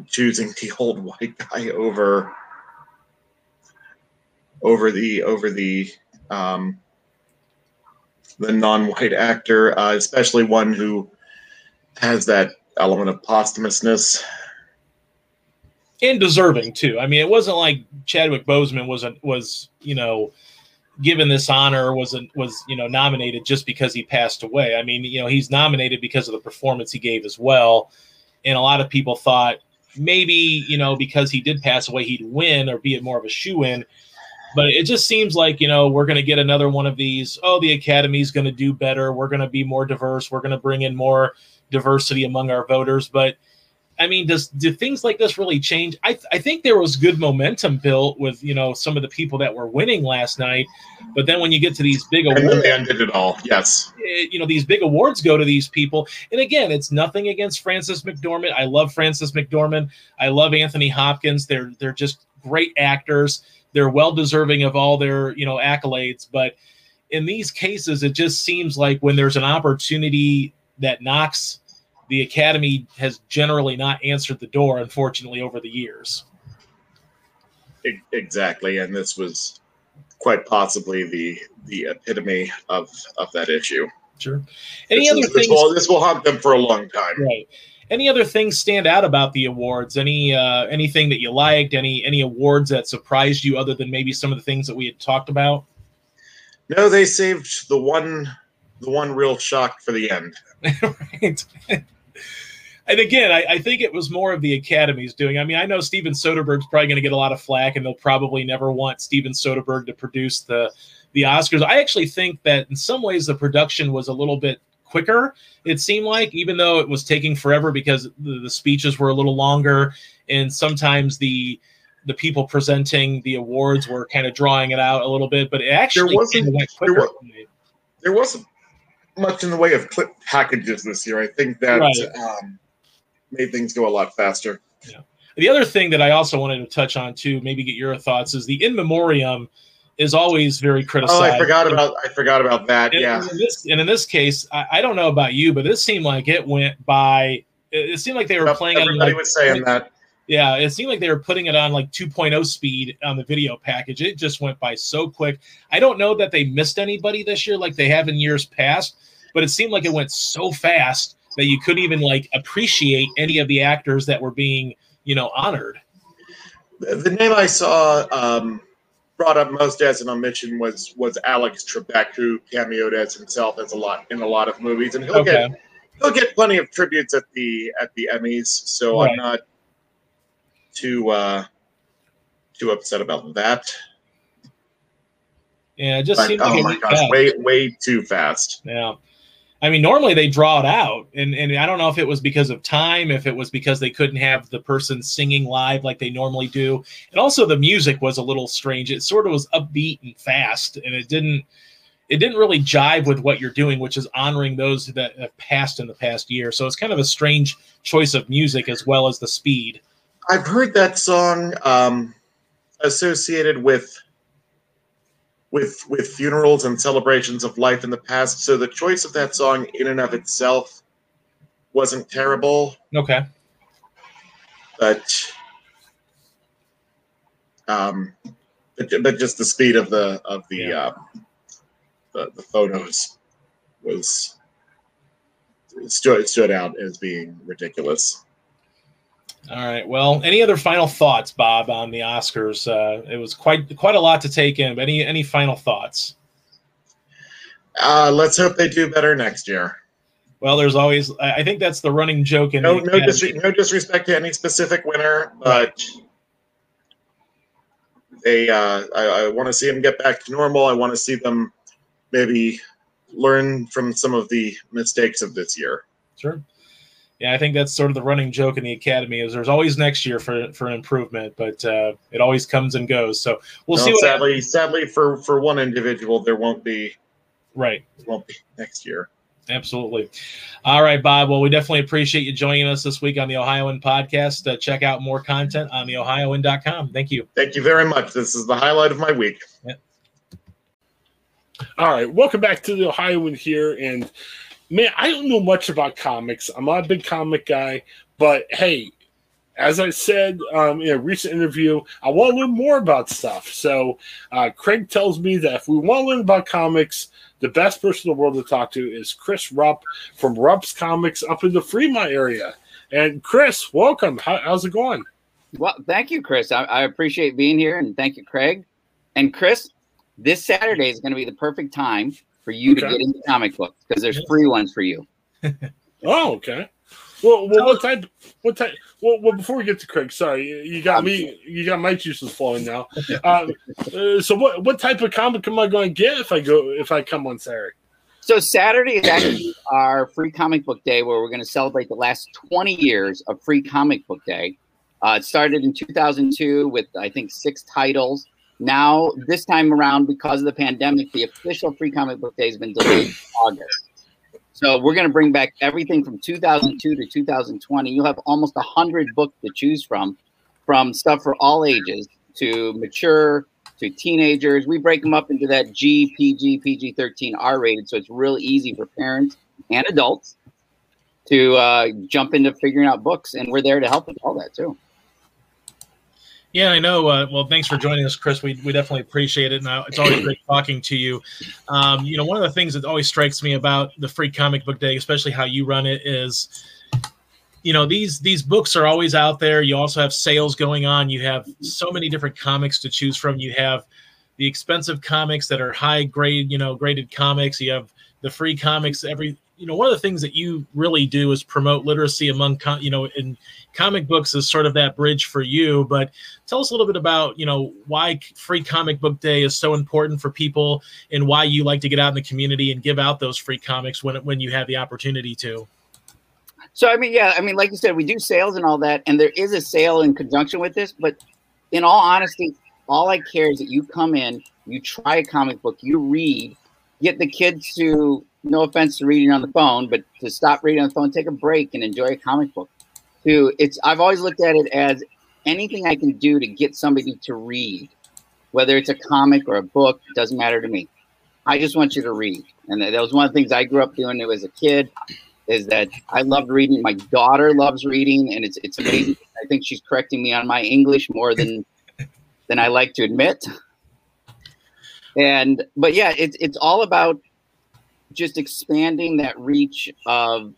choosing the old white guy over over the over the um, the non-white actor, uh, especially one who has that element of posthumousness
and deserving too. I mean, it wasn't like Chadwick Boseman was a, was you know given this honor was a, was you know nominated just because he passed away. I mean, you know, he's nominated because of the performance he gave as well. And a lot of people thought maybe you know because he did pass away he'd win or be it more of a shoe in. But it just seems like you know we're going to get another one of these. Oh, the Academy's going to do better. We're going to be more diverse. We're going to bring in more diversity among our voters. But I mean, does do things like this really change? I, th- I think there was good momentum built with you know some of the people that were winning last night, but then when you get to these big
awards, and they ended it all. Yes,
it, eh, you know these big awards go to these people, and again, it's nothing against Frances McDormand. I love Frances McDormand. I love Anthony Hopkins. They're they're just great actors. They're well deserving of all their you know accolades, but in these cases, it just seems like when there's an opportunity that knocks the academy has generally not answered the door, unfortunately, over the years.
Exactly, and this was quite possibly the the epitome of of that issue.
Sure.
Any this other is, things? This will, this will haunt them for a long time.
Right. Any other things stand out about the awards? Any uh, anything that you liked? Any any awards that surprised you, other than maybe some of the things that we had talked about?
No, they saved the one the one real shock for the end. right
and again, I, I, think it was more of the Academy's doing. I mean, I know Steven Soderbergh's probably going to get a lot of flack, and they'll probably never want Steven Soderbergh to produce the the Oscars. I actually think that in some ways the production was a little bit quicker. It seemed like, even though it was taking forever because the, the speeches were a little longer, and sometimes the the people presenting the awards were kind of drawing it out a little bit. But it actually there wasn't, went quicker.
There, was, there wasn't much in the way of clip packages this year. I think that. Right. Um, made things go a lot faster.
Yeah. The other thing that I also wanted to touch on too, maybe get your thoughts, is the in memoriam is always very criticized.
Oh, I forgot about I forgot about that.
And,
yeah.
And in this, and in this case, I, I, don't know about you, but it seemed like it went by. It, it seemed like they were
yep,
playing.
Everybody
like,
was saying that.
Yeah, it seemed like they were putting it on like 2.0 speed on the video package. It just went by so quick. I don't know that they missed anybody this year like they have in years past, but it seemed like it went so fast that you couldn't even like appreciate any of the actors that were being, you know, honored.
The name I saw um, brought up most as an omission was was Alex Trebek, who cameoed as himself as a lot in a lot of movies, and he'll okay. get he'll get plenty of tributes at the at the Emmys. So right. I'm not too uh, too upset about that.
Yeah, it just but, seems
oh
like
my gosh, fast. way way too fast.
Yeah. I mean, normally they draw it out, and, and I don't know if it was because of time, if it was because they couldn't have the person singing live like they normally do, and also the music was a little strange. It sort of was upbeat and fast, and it didn't it didn't really jive with what you're doing, which is honoring those that have passed in the past year. So it's kind of a strange choice of music as well as the speed.
I've heard that song um, associated with with with funerals and celebrations of life in the past. So the choice of that song in and of itself wasn't terrible.
Okay.
But um but, but just the speed of the of the yeah. uh, the, the photos was stood stood out as being ridiculous.
All right. Well, any other final thoughts, Bob, on the Oscars? Uh, it was quite quite a lot to take in. But any any final thoughts?
Uh, let's hope they do better next year.
Well, there's always. I think that's the running joke. In
no, no, dis- no disrespect to any specific winner, but they. Uh, I, I want to see them get back to normal. I want to see them maybe learn from some of the mistakes of this year.
Sure yeah, I think that's sort of the running joke in the academy is there's always next year for for an improvement, but uh, it always comes and goes. So we'll
no,
see.
sadly, happens. sadly for for one individual, there won't be.
Right.
Won't be next year.
Absolutely. All right, Bob. Well, we definitely appreciate you joining us this week on the Ohioan podcast. Uh, check out more content on the Ohioan.com. Thank you.
Thank you very much. This is the highlight of my week.
Yeah.
All right. Welcome back to the Ohioan here. And man, I don't know much about comics. I'm not a big comic guy, but hey, as I said um, in a recent interview, I want to learn more about stuff. So uh, Craig tells me that if we want to learn about comics, the best person in the world to talk to is Chris Rupp from Rupp's Comics up in the Fremont area. And Chris, welcome. How, how's it going?
Well, thank you, Chris. I, I appreciate being here, and thank you, Craig. And Chris, this Saturday is going to be the perfect time for you okay. to get into comic books because there's free ones for you.
oh, okay. Well, well, what type? What type? Well, well, before we get to Craig, sorry, you got me. You got my juices flowing now. Um, uh, so, what what type of comic am I going to get if I go if I come on Saturday?
So Saturday is actually our free comic book day, where we're going to celebrate the last 20 years of free comic book day. Uh, it started in 2002 with I think six titles. Now, this time around, because of the pandemic, the official Free Comic Book Day has been delayed to August. So we're going to bring back everything from 2002 to 2020. You'll have almost 100 books to choose from, from stuff for all ages to mature to teenagers. We break them up into that G, PG, PG 13, R rated. So it's real easy for parents and adults to uh, jump into figuring out books. And we're there to help with all that too.
Yeah, I know. Uh, well, thanks for joining us, Chris. We, we definitely appreciate it. Now it's always great talking to you. Um, you know, one of the things that always strikes me about the free comic book day, especially how you run it, is you know these these books are always out there. You also have sales going on. You have so many different comics to choose from. You have the expensive comics that are high grade, you know, graded comics. You have the free comics. Every you know, one of the things that you really do is promote literacy among, you know, in comic books is sort of that bridge for you. But tell us a little bit about, you know, why Free Comic Book Day is so important for people and why you like to get out in the community and give out those free comics when when you have the opportunity to.
So I mean, yeah, I mean, like you said, we do sales and all that, and there is a sale in conjunction with this. But in all honesty, all I care is that you come in, you try a comic book, you read, get the kids to no offense to reading on the phone, but to stop reading on the phone, take a break and enjoy a comic book. To it's I've always looked at it as anything I can do to get somebody to read whether it's a comic or a book, doesn't matter to me. I just want you to read. And that was one of the things I grew up doing as a kid is that I loved reading. My daughter loves reading, and it's it's amazing. I think she's correcting me on my English more than than I like to admit. And but yeah, it's it's all about just expanding that reach of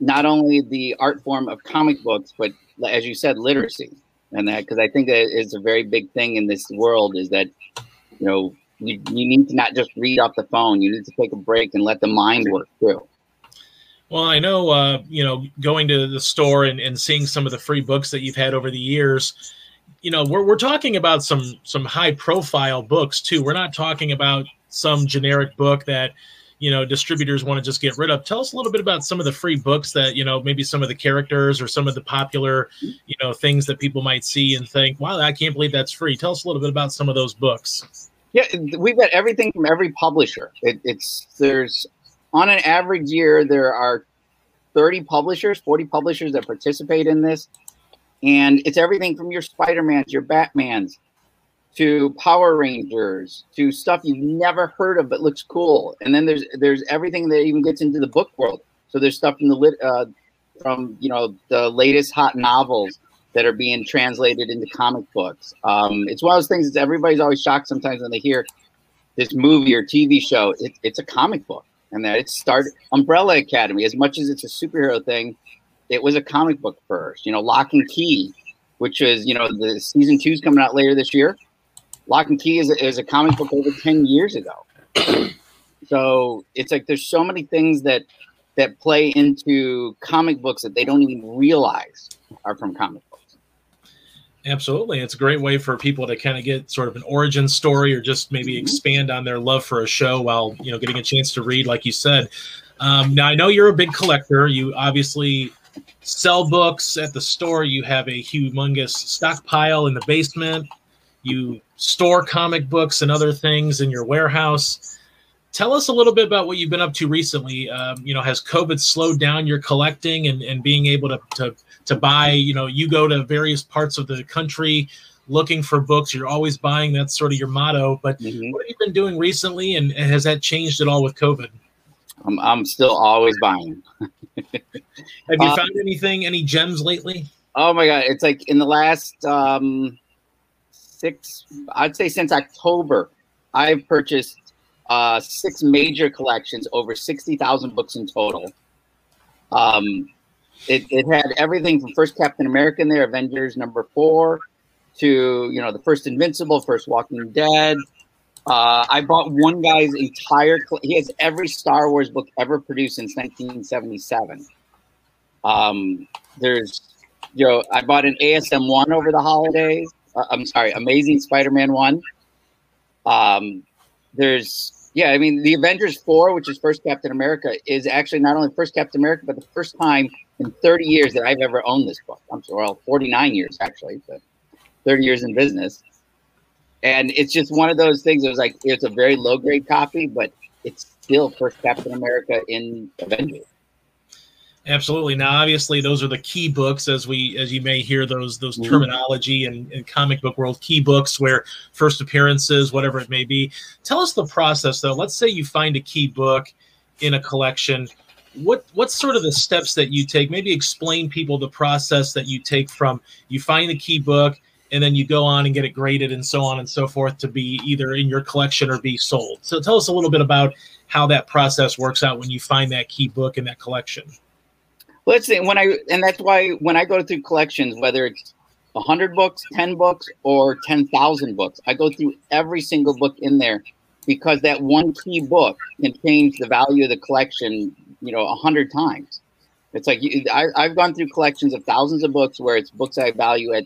not only the art form of comic books, but as you said, literacy, and that because I think that is a very big thing in this world is that you know you, you need to not just read off the phone. You need to take a break and let the mind work too.
Well, I know, uh, you know, going to the store and, and seeing some of the free books that you've had over the years, you know, we're, we're talking about some some high profile books too. We're not talking about some generic book that, you know, distributors want to just get rid of. Tell us a little bit about some of the free books that, you know, maybe some of the characters or some of the popular, you know, things that people might see and think, wow, I can't believe that's free. Tell us a little bit about some of those books.
Yeah, we've got everything from every publisher. It, it's there's on an average year there are 30 publishers, 40 publishers that participate in this, and it's everything from your Spider-Mans, your Batmans, to Power Rangers, to stuff you've never heard of but looks cool. And then there's there's everything that even gets into the book world. So there's stuff from the lit uh, from you know the latest hot novels that are being translated into comic books. Um, it's one of those things that everybody's always shocked sometimes when they hear this movie or TV show. It, it's a comic book, and that it started Umbrella Academy. As much as it's a superhero thing, it was a comic book first. You know, Locke and Key, which is you know the season two is coming out later this year. Locke and Key is a, is a comic book over ten years ago. so it's like there's so many things that that play into comic books that they don't even realize are from comic books.
Absolutely. It's a great way for people to kind of get sort of an origin story or just maybe mm-hmm. expand on their love for a show while, you know, getting a chance to read, like you said. Um, now, I know you're a big collector. You obviously sell books at the store. You have a humongous stockpile in the basement. You store comic books and other things in your warehouse. Tell us a little bit about what you've been up to recently. Um, you know, has COVID slowed down your collecting and, and being able to, to to buy. You know, you go to various parts of the country looking for books. You're always buying. That's sort of your motto. But mm-hmm. what have you been doing recently, and, and has that changed at all with COVID?
I'm, I'm still always buying.
have you uh, found anything, any gems lately?
Oh my god, it's like in the last um, six, I'd say since October, I've purchased uh, six major collections, over sixty thousand books in total. Um, it, it had everything from first Captain America in there, Avengers number four, to you know the first Invincible, first Walking Dead. Uh, I bought one guy's entire. He has every Star Wars book ever produced since 1977. Um, there's, you know, I bought an ASM one over the holidays. Uh, I'm sorry, Amazing Spider-Man one. Um, there's, yeah, I mean, the Avengers four, which is first Captain America, is actually not only first Captain America, but the first time in 30 years that I've ever owned this book. I'm sorry, well, 49 years actually, but 30 years in business. And it's just one of those things. It was like it's a very low grade copy, but it's still first Captain America in Avengers.
Absolutely. Now, obviously, those are the key books, as we as you may hear those those mm-hmm. terminology and in, in comic book world key books, where first appearances, whatever it may be. Tell us the process, though. Let's say you find a key book in a collection what what's sort of the steps that you take maybe explain people the process that you take from you find the key book and then you go on and get it graded and so on and so forth to be either in your collection or be sold so tell us a little bit about how that process works out when you find that key book in that collection
let's see when i and that's why when i go through collections whether it's 100 books 10 books or 10,000 books i go through every single book in there because that one key book can change the value of the collection you know a hundred times. It's like I, I've gone through collections of thousands of books where it's books I value at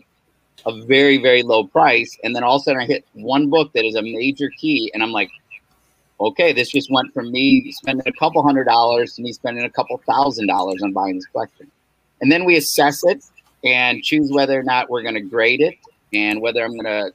a very very low price, and then all of a sudden I hit one book that is a major key, and I'm like, okay, this just went from me spending a couple hundred dollars to me spending a couple thousand dollars on buying this collection. And then we assess it and choose whether or not we're going to grade it and whether I'm going to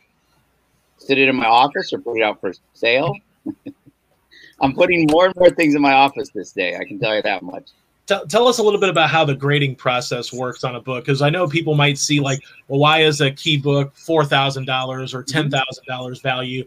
sit it in my office or put it out for sale. I'm putting more and more things in my office this day. I can tell you that much.
tell, tell us a little bit about how the grading process works on a book because i know people might see like well why is a key book $4000 or $10000 value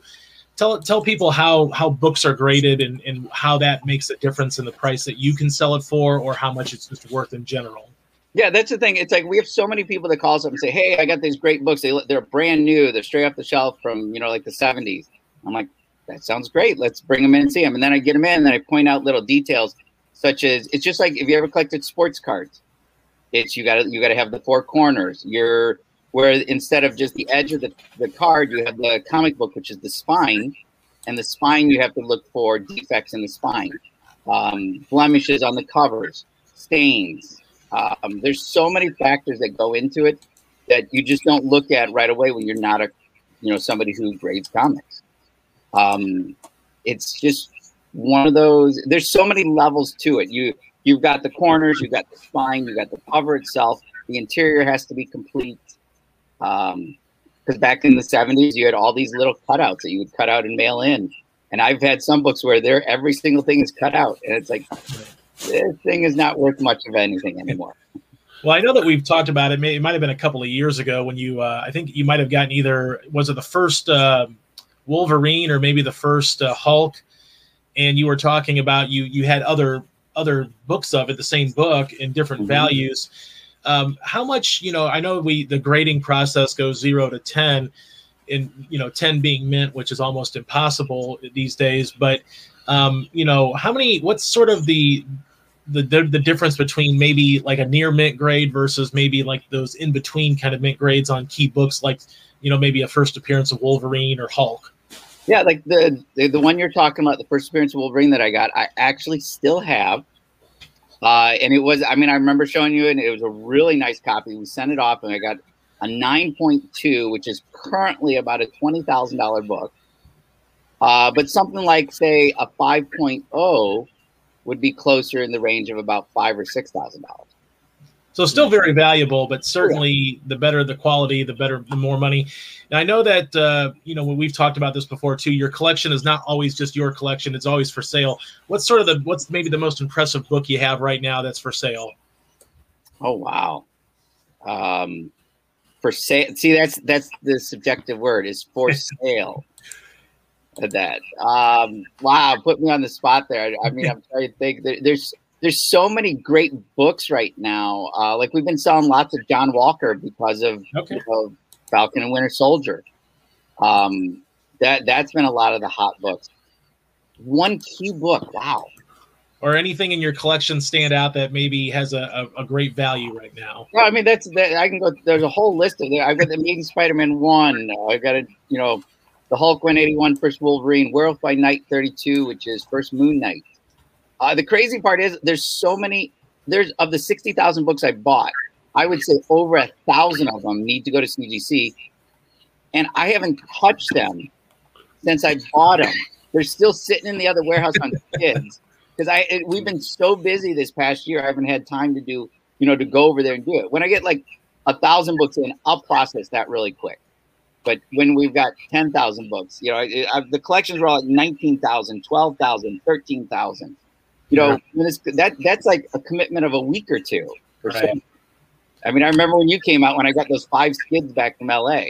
tell tell people how how books are graded and, and how that makes a difference in the price that you can sell it for or how much it's just worth in general.
Yeah that's the thing. It's like we have so many people that call us up and say hey i got these great books. They, they're brand new. They're straight off the shelf from you know like the 70s i'm like that sounds great. Let's bring them in and see them and then i get them in and then i point out little details such as it's just like if you ever collected sports cards? It's you got to you got to have the four corners. You're where instead of just the edge of the, the card you have the comic book which is the spine and the spine you have to look for defects in the spine um, blemishes on the covers stains um, there's so many factors that go into it that you just don't look at right away when you're not a you know somebody who grades comics um, it's just one of those. There's so many levels to it. You you've got the corners, you've got the spine, you've got the cover itself. The interior has to be complete. Um, because back in the 70s, you had all these little cutouts that you would cut out and mail in. And I've had some books where there every single thing is cut out, and it's like this thing is not worth much of anything anymore.
Well, I know that we've talked about it. It might have been a couple of years ago when you, uh, I think you might have gotten either was it the first uh, Wolverine or maybe the first uh, Hulk and you were talking about you you had other other books of it, the same book in different mm-hmm. values. Um, how much you know? I know we the grading process goes zero to ten, in you know ten being mint, which is almost impossible these days. But um, you know, how many? What's sort of the the, the, the difference between maybe like a near mint grade versus maybe like those in between kind of mint grades on key books like you know maybe a first appearance of Wolverine or Hulk.
Yeah, like the, the, the one you're talking about, the first appearance of Wolverine that I got, I actually still have. Uh, and it was, I mean, I remember showing you, and it was a really nice copy. We sent it off, and I got a 9.2, which is currently about a $20,000 book. Uh, but something like, say, a 5.0 would be closer in the range of about five or six thousand dollars.
So still very valuable, but certainly the better the quality, the better, the more money. And I know that uh, you know when we've talked about this before too. Your collection is not always just your collection; it's always for sale. What's sort of the what's maybe the most impressive book you have right now that's for sale?
Oh wow, um, for sale. See, that's that's the subjective word is for sale. that um, wow, put me on the spot there. I mean, I'm trying to think. There, there's there's so many great books right now. Uh, like we've been selling lots of John Walker because of, okay. you know, Falcon and Winter Soldier. Um, that that's been a lot of the hot books. One key book, wow.
Or anything in your collection stand out that maybe has a, a, a great value right now?
Well, I mean, that's that. I can go. There's a whole list of there. I've got the Amazing Spider-Man one. I've got a you know, the Hulk 181, First Wolverine, Werewolf by Night 32, which is First Moon Knight. Uh, the crazy part is there's so many. There's of the sixty thousand books I bought, I would say over a thousand of them need to go to CGC, and I haven't touched them since I bought them. They're still sitting in the other warehouse on kids because I it, we've been so busy this past year. I haven't had time to do you know to go over there and do it. When I get like a thousand books in, I'll process that really quick. But when we've got 10,000 books, you know, I, I, the collections are all like 19,000, 12,000, 13,000 you know, yeah. that that's like a commitment of a week or two. Right. I mean, I remember when you came out when I got those five skids back from LA.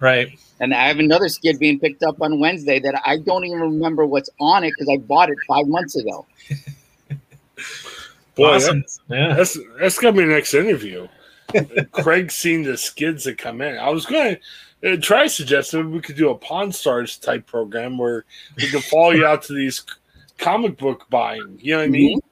Right.
And I have another skid being picked up on Wednesday that I don't even remember what's on it because I bought it five months ago.
Boy, awesome. that, yeah. that's that's gonna be the next interview. Craig seen the skids that come in. I was going to uh, try suggesting we could do a Pawn Stars type program where we could follow you out to these comic book buying. You know what I mean? Mm-hmm.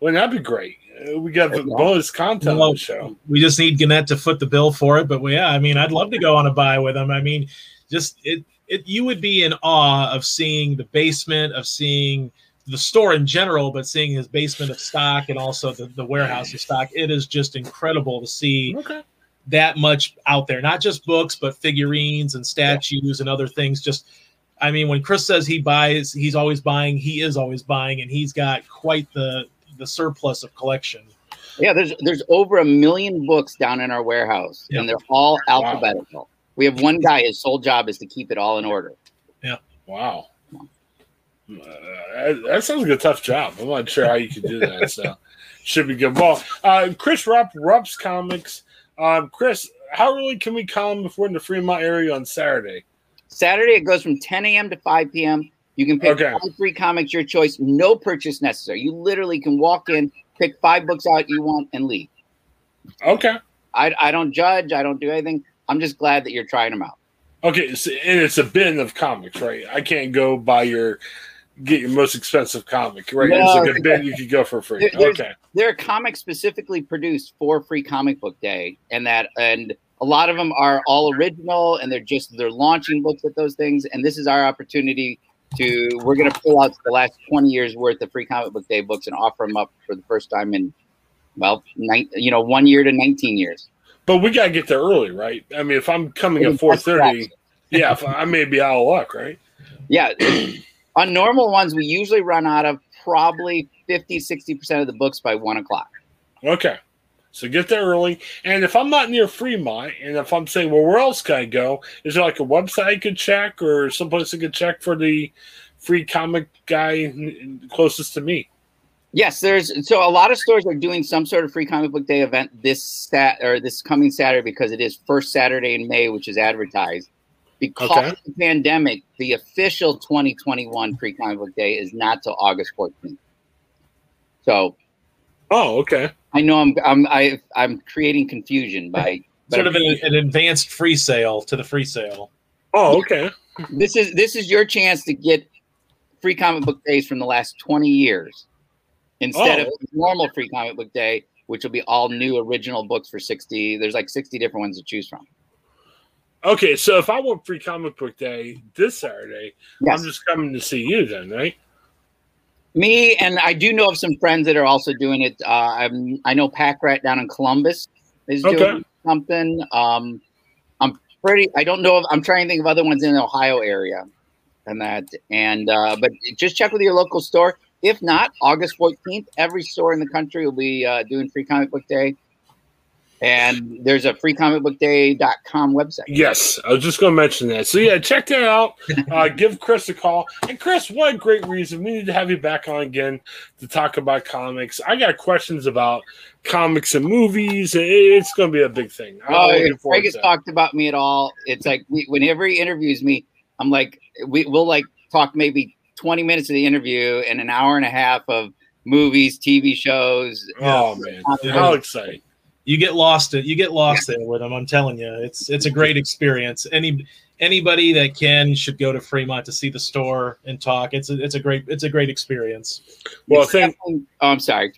Well, that'd be great. Uh, we got the bonus content well, on the show.
We just need Gannett to foot the bill for it. But yeah, I mean, I'd love to go on a buy with him. I mean, just it, it you would be in awe of seeing the basement, of seeing the store in general, but seeing his basement of stock and also the, the warehouse of stock. It is just incredible to see okay. that much out there. Not just books, but figurines and statues yeah. and other things. Just I mean, when Chris says he buys, he's always buying. He is always buying, and he's got quite the the surplus of collection.
Yeah, there's there's over a million books down in our warehouse, yep. and they're all alphabetical. Wow. We have one guy; his sole job is to keep it all in order.
Yeah.
Wow. Uh, that sounds like a tough job. I'm not sure how you could do that. So, should be good. Well, uh, Chris Rupp, Rupp's Comics. Um, Chris, how early can we come if we're in the Fremont area on Saturday?
Saturday it goes from 10 a.m. to 5 p.m. You can pick
Okay.
five free comics your choice, no purchase necessary. You literally can walk in, pick five books out you want, and leave.
Okay.
I, I don't judge. I don't do anything. I'm just glad that you're trying them out.
Okay, so, and it's a bin of comics, right? I can't go buy your get your most expensive comic, right?
No,
it's like a bin you could go for free.
There-
Okay.
There are comics specifically produced for Free Comic Book Day, and that and a lot of them are all original, and they're just they're launching books at those things. And this is our opportunity to we're going to pull out the last 20 years worth of Free Comic Book Day books and offer them up for the first time in well, nine, you know, one year to 19 years.
But we gotta get there early, right? I mean, if I'm coming at
That's
four thirty, yeah, if I may be out of luck, right?
Yeah. On normal ones, we usually run out of probably 50, 60% of the books by one o'clock.
Okay. So get there early. And if I'm not near Fremont, and if I'm saying, well, where else can I go? Is there like a website I could check or someplace I could check for the free comic guy closest to me?
Yes, there's so a lot of stores are doing some sort of free comic book day event this sat or this coming Saturday because it is first Saturday in May, which is advertised. Because
Okay.
of the pandemic, the official 2021 free comic book day is not till August 14th. So
Oh, okay.
I know I'm I'm I, I'm creating confusion by
Sort of an, an advanced free sale to the free sale.
Oh, okay.
this is this is your chance to get free comic book days from the last 20 years instead
Oh.
of normal free comic book day which will be all new original books for 60 there's like 60 different ones to choose from
Okay, so if I want free comic book day this Saturday,
yes
I'm just coming to see you then, right?
Me and i do know of some friends that are also doing it. Uh, I'm, i know pack rat down in columbus is doing something. Um, i'm pretty i don't know if i'm trying to think of other ones in the ohio area and that. And uh, but just check with your local store. If not august 14th every store in the country will be uh, doing free comic book day and there's a freecomicbookday.com website
Yes, I was just going to mention that. So yeah, check that out. Uh, give Chris a call. And Chris, what a great reason we need to have you back on again to talk about comics. I got questions about comics and movies. It's going to be a big thing. I'm
Oh, if has talked about me at all, it's like we, whenever he interviews me, I'm like, we, we'll like talk maybe 20 minutes of the interview and an hour and a half of movies, TV shows.
Oh man, how exciting!
You get lost you get lost there with them. I'm telling you, it's it's a great experience. Any anybody that can should go to Fremont to see the store and talk. It's a it's a great it's a great experience.
Well, thank.
oh, I'm sorry.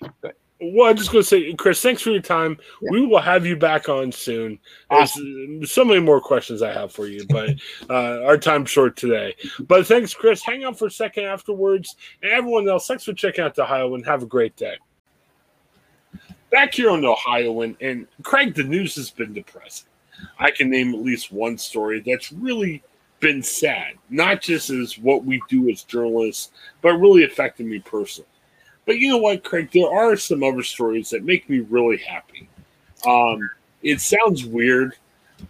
Well, I'm just going to say, Chris, thanks for your time.
Yeah.
We will have you back on soon. There's uh, so many more questions I have for you, but uh, our time's short today. But thanks, Chris. Hang out for a second afterwards. And everyone else, thanks for checking out the Ohioan have a great day. Back here on Ohioan, and Craig, the news has been depressing. I can name at least one story that's really been sad, not just as what we do as journalists, but really affected me personally. But you know what, Craig? There are some other stories that make me really happy. Um, it sounds weird,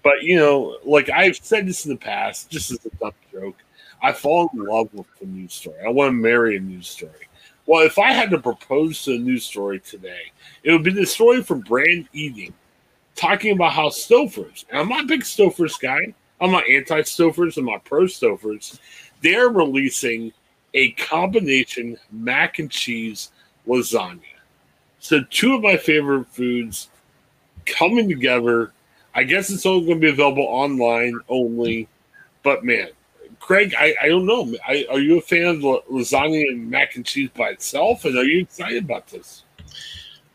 but you know, like I've said this in the past, just as a dumb joke. I fall in love with a news story. I want to marry a news story. Well, if I had to propose to a news story today, it would be the story from Brand Eating, talking about how Stouffer's. And I'm not a big Stouffer's guy. I'm not anti-Stouffer's. I'm not pro-Stouffer's. They're releasing a combination mac and cheese lasagna. So two of my favorite foods coming together. I guess it's only going to be available online only, but man, Craig, I, I don't know. I, are you a fan of lasagna and mac and cheese by itself, and are you excited about this?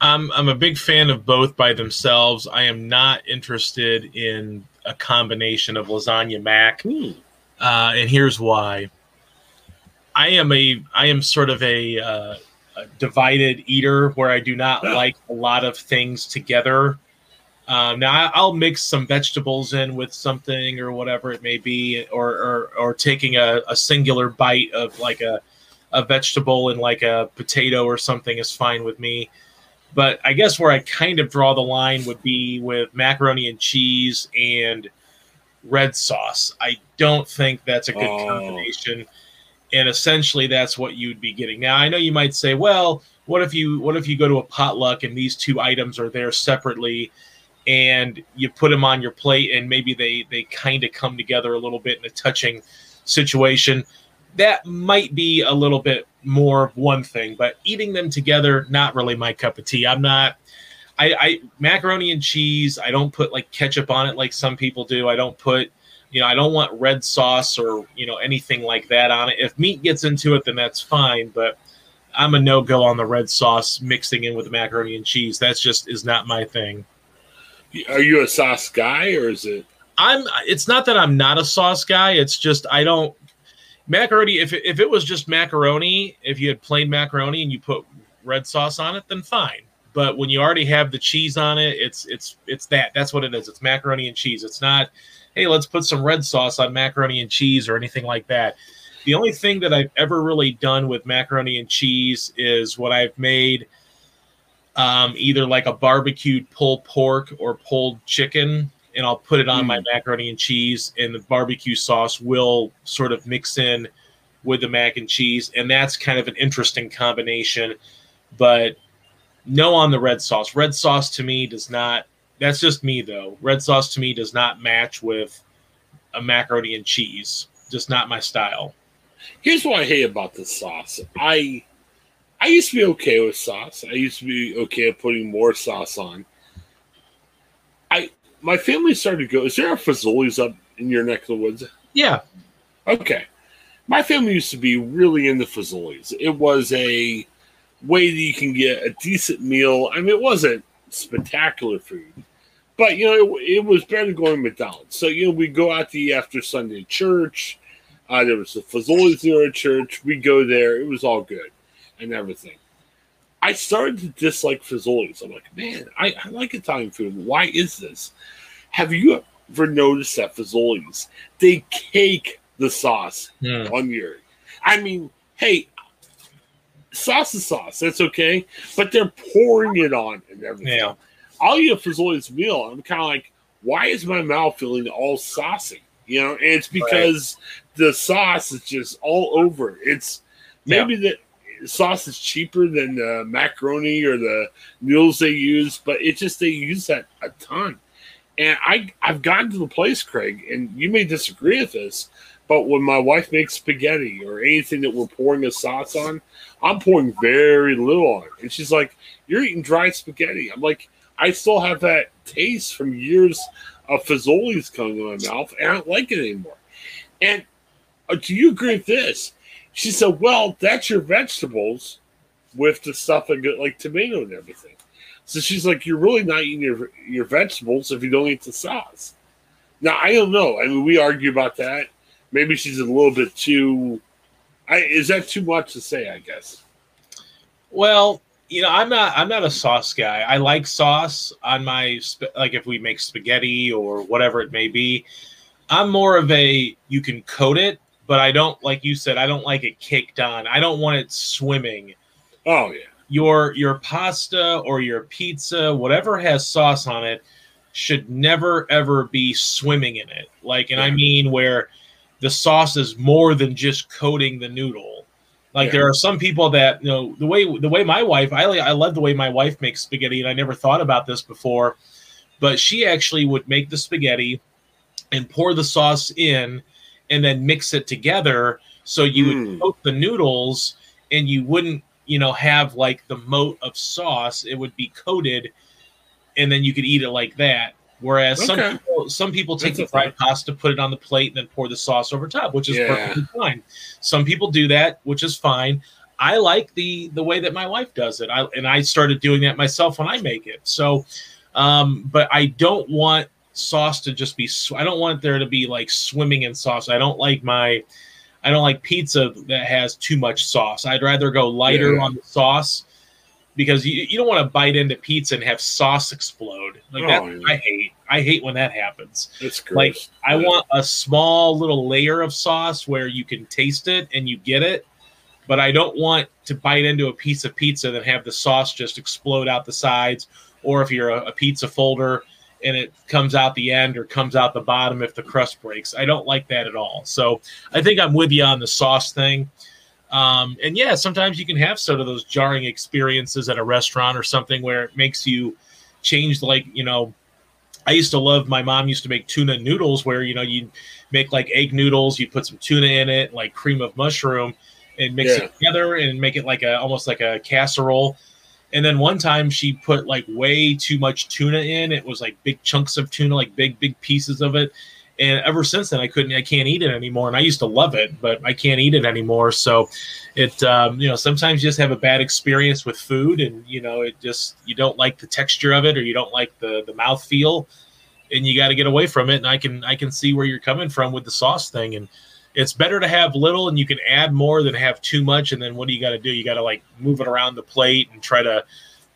I'm I'm a big fan of both by themselves. I am not interested in a combination of lasagna mac,
Hmm.
uh, and here's why. I am a I am sort of a, uh, a divided eater where I do not
Yeah.
like a lot of things together. Um, now I'll mix some vegetables in with something or whatever it may be, or or, or taking a, a singular bite of like a a vegetable and like a potato or something is fine with me. But I guess where I kind of draw the line would be with macaroni and cheese and red sauce. I don't think that's a good
Oh.
combination. And essentially, that's what you'd be getting. Now, I know you might say, well, what if you what if you go to a potluck and these two items are there separately and you put them on your plate and maybe they they kind of come together a little bit in a touching situation. That might be a little bit more one thing but eating them together not really my cup of tea. I'm not I, I macaroni and cheese i don't put like ketchup on it like some people do. I don't put you know i don't want red sauce or you know anything like that on it. If meat gets into it then that's fine but i'm a no-go on the red sauce mixing in with the macaroni and cheese. That's just is not my thing
Are you a sauce guy or is it?
I'm. It's not that I'm not a sauce guy. It's just I don't macaroni. If it, if it was just macaroni, if you had plain macaroni and you put red sauce on it, then fine. But when you already have the cheese on it, it's it's it's that. That's what it is. It's macaroni and cheese. It's not. Hey, let's put some red sauce on macaroni and cheese or anything like that. The only thing that I've ever really done with macaroni and cheese is what I've made um, either like a barbecued pulled pork or pulled chicken, and I'll put it on my macaroni and cheese, and the barbecue sauce will sort of mix in with the mac and cheese, and that's kind of an interesting combination. But no on the red sauce. Red sauce to me does not. That's just me though. Red sauce to me does not match with a macaroni and cheese. Just not my style.
Here's what I hate about the sauce. I I used to be okay with sauce. I used to be okay at putting more sauce on. I my family started to go. Is there a Fazoli's up in your neck of the woods?
Yeah,
Okay. My family used to be really into Fazoli's. It was a way that you can get a decent meal. I mean, it wasn't spectacular food, but you know, it, it was better than going to McDonald's. So you know, we go out to eat after Sunday church. Uh, there was a Fazoli's near our church. We go there. It was all good and everything. I started to dislike Fazoli's. I'm like, man, I, I like Italian food. Why is this? Have you ever noticed that Fazoli's they cake the sauce
Hmm.
on your? I mean, hey, sauce is sauce. That's okay, but they're pouring it on and everything.
Yeah.
I'll eat a Fazoli's meal. I'm kind of like, why is my mouth feeling all saucy? You know, and it's because the sauce is just all over. It's maybe the sauce is cheaper than the macaroni or the noodles they use, but it's just they use that a ton. And I I've gotten to the place, Craig, and you may disagree with this, but when my wife makes spaghetti or anything that we're pouring a sauce on, I'm pouring very little on it. And she's like, You're eating dry spaghetti. I'm like, I still have that taste from years of Fazoli's coming in my mouth, and I don't like it anymore. And uh, do you agree with this? She said, Well, that's your vegetables with the stuff and like tomato and everything. So she's like, You're really not eating your, your vegetables if you don't eat the sauce. Now, I don't know. I mean, we argue about that. Maybe she's a little bit too. I, is that too much to say? I guess.
Well, you know, I'm not I'm not a sauce guy. I like sauce on my like if we make spaghetti or whatever it may be. I'm more of a you can coat it, but I don't like you said I don't like it caked on. I don't want it swimming.
Oh yeah.
Your your pasta or your pizza, whatever has sauce on it, should never ever be swimming in it. Like, and I mean where the sauce is more than just coating the noodle. Like
Yeah.
there are some people that you know the way the way my wife I I love the way my wife makes spaghetti and I never thought about this before, but she actually would make the spaghetti and pour the sauce in and then mix it together. So you would
Mm.
coat the noodles and you wouldn't you know have like the moat of sauce. It would be coated and then you could eat it like that. Whereas some people some people take
That's
the
a
fried pasta put it on the plate and then pour the sauce over top which is
Yeah.
perfectly fine. Some people do that which is fine. I like the the way that my wife does it. I, and i started doing that myself when i make it. So um but i don't want sauce to just be sw- i don't want there to be like swimming in sauce i don't like my i don't like pizza that has too much sauce i'd rather go lighter
Yeah.
on the sauce because you, you don't want to bite into pizza and have sauce explode like that
Oh, yeah.
i hate i hate when that happens
It's gross.
Like, I want a small little layer of sauce where you can taste it and you get it, but I don't want to bite into a piece of pizza and have the sauce just explode out the sides. Or if you're a, a pizza folder and it comes out the end or comes out the bottom if the crust breaks. I don't like that at all. So I think I'm with you on the sauce thing. Um, and yeah, sometimes you can have sort of those jarring experiences at a restaurant or something where it makes you change. Like you know, I used to love. My mom used to make tuna noodles where you know you make like egg noodles, you put some tuna in it, like cream of mushroom, and mix
Yeah.
it together and make it like a almost like a casserole. And then one time she put like way too much tuna in. It was like big chunks of tuna, like big big pieces of it. And ever since then, I couldn't, I can't eat it anymore. And I used to love it, but I can't eat it anymore. So, it, um, you know, sometimes you just have a bad experience with food, and you know, it just you don't like the texture of it, or you don't like the the mouth feel, and you got to get away from it. And I can I can see where you're coming from with the sauce thing, and it's better to have little and you can add more than have too much. And then what do you got to do? You got to like move it around the plate and try to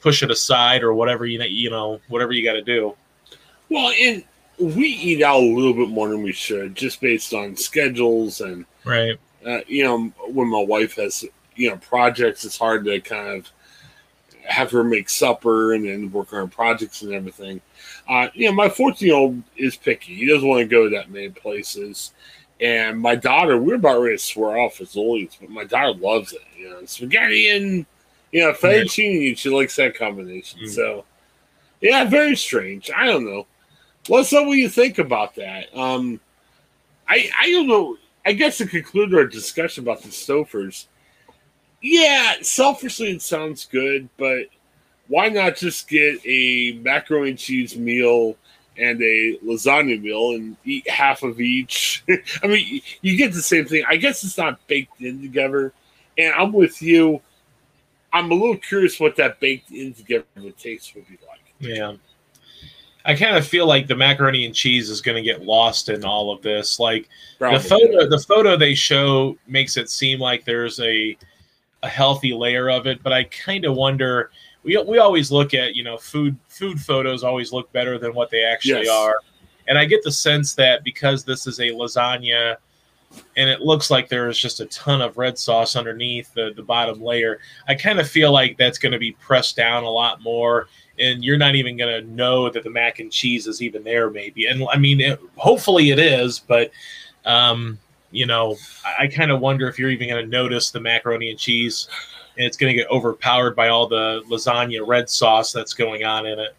push it aside or whatever you know, you know, whatever you got to do.
Well, and we eat out a little bit more than we should, just based on schedules and
Right.
uh, you know when my wife has you know projects. It's hard to kind of have her make supper and then work on projects and everything. Uh, you know, my 14 year old is picky. He doesn't want to go that many places. And my daughter, we're about ready to swear off Fazoli's, but my daughter loves it. You know, spaghetti and you know fettuccine. She likes that combination.
Mm.
So, yeah, very strange. I don't know. Let's know what you think about that. Um, I I don't know. I guess to conclude our discussion about the Stouffer's, yeah, selfishly it sounds good, but why not just get a macaroni and cheese meal and a lasagna meal and eat half of each? I mean, you get the same thing. I guess it's not baked in together. And I'm with you. I'm a little curious what that baked in together taste would be like.
Yeah. I kind of feel like the macaroni and cheese is going to get lost in all of this. Like
Probably.
the photo, the photo they show makes it seem like there's a a healthy layer of it, but I kind of wonder. We, we always look at you know food food photos always look better than what they actually
Yes.
are, and I get the sense that because this is a lasagna, and it looks like there is just a ton of red sauce underneath the the bottom layer. I kind of feel like that's going to be pressed down a lot more and you're not even going to know that the mac and cheese is even there maybe and i mean it, hopefully it is but um you know i, I kind of wonder if you're even going to notice the macaroni and cheese and it's going to get overpowered by all the lasagna red sauce that's going on in it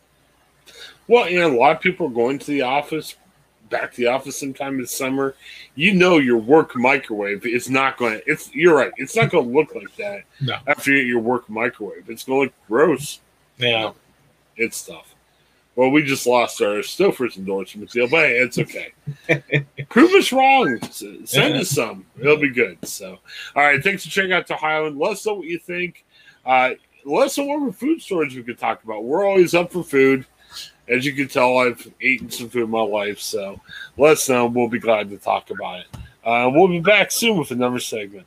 Well, you know, a lot of people are going to the office, back to the office sometime this summer. You know, your work microwave is not going to. It's you're right. It's not going to look like that
No.
after you get your work microwave. It's going to look gross.
yeah
It's tough. Well, we just lost our Stouffer's endorsement deal, but hey, it's okay. Prove us wrong. Send us some. It'll be good. So, all right. Thanks for checking out the Ohioan. Let us know what you think. Uh, let us know what food stories we could talk about. We're always up for food. As you can tell, I've eaten some food in my life. So let us know. We'll be glad to talk about it. Uh, we'll be back soon with another segment.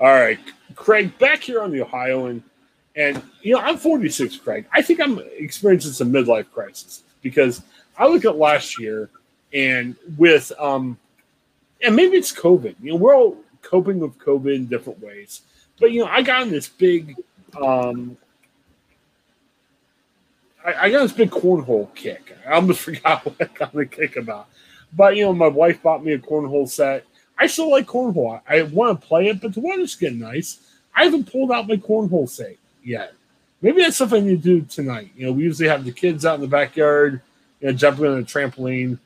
All right, Craig, back here on the Ohioan, and you know I'm 46, Craig. I think I'm experiencing some midlife crisis because I look at last year and with um, and maybe it's COVID. You know, we're all coping with COVID in different ways, but you know, I got in this big um, I, I got this big cornhole kick. I almost forgot what I got the kick about. But you know, my wife bought me a cornhole set. I still like cornhole. I, I want to play it, but the weather's getting nice. I haven't pulled out my cornhole set yet. Maybe that's something I need to do tonight. You know, we usually have the kids out in the backyard, you know, jumping on a trampoline.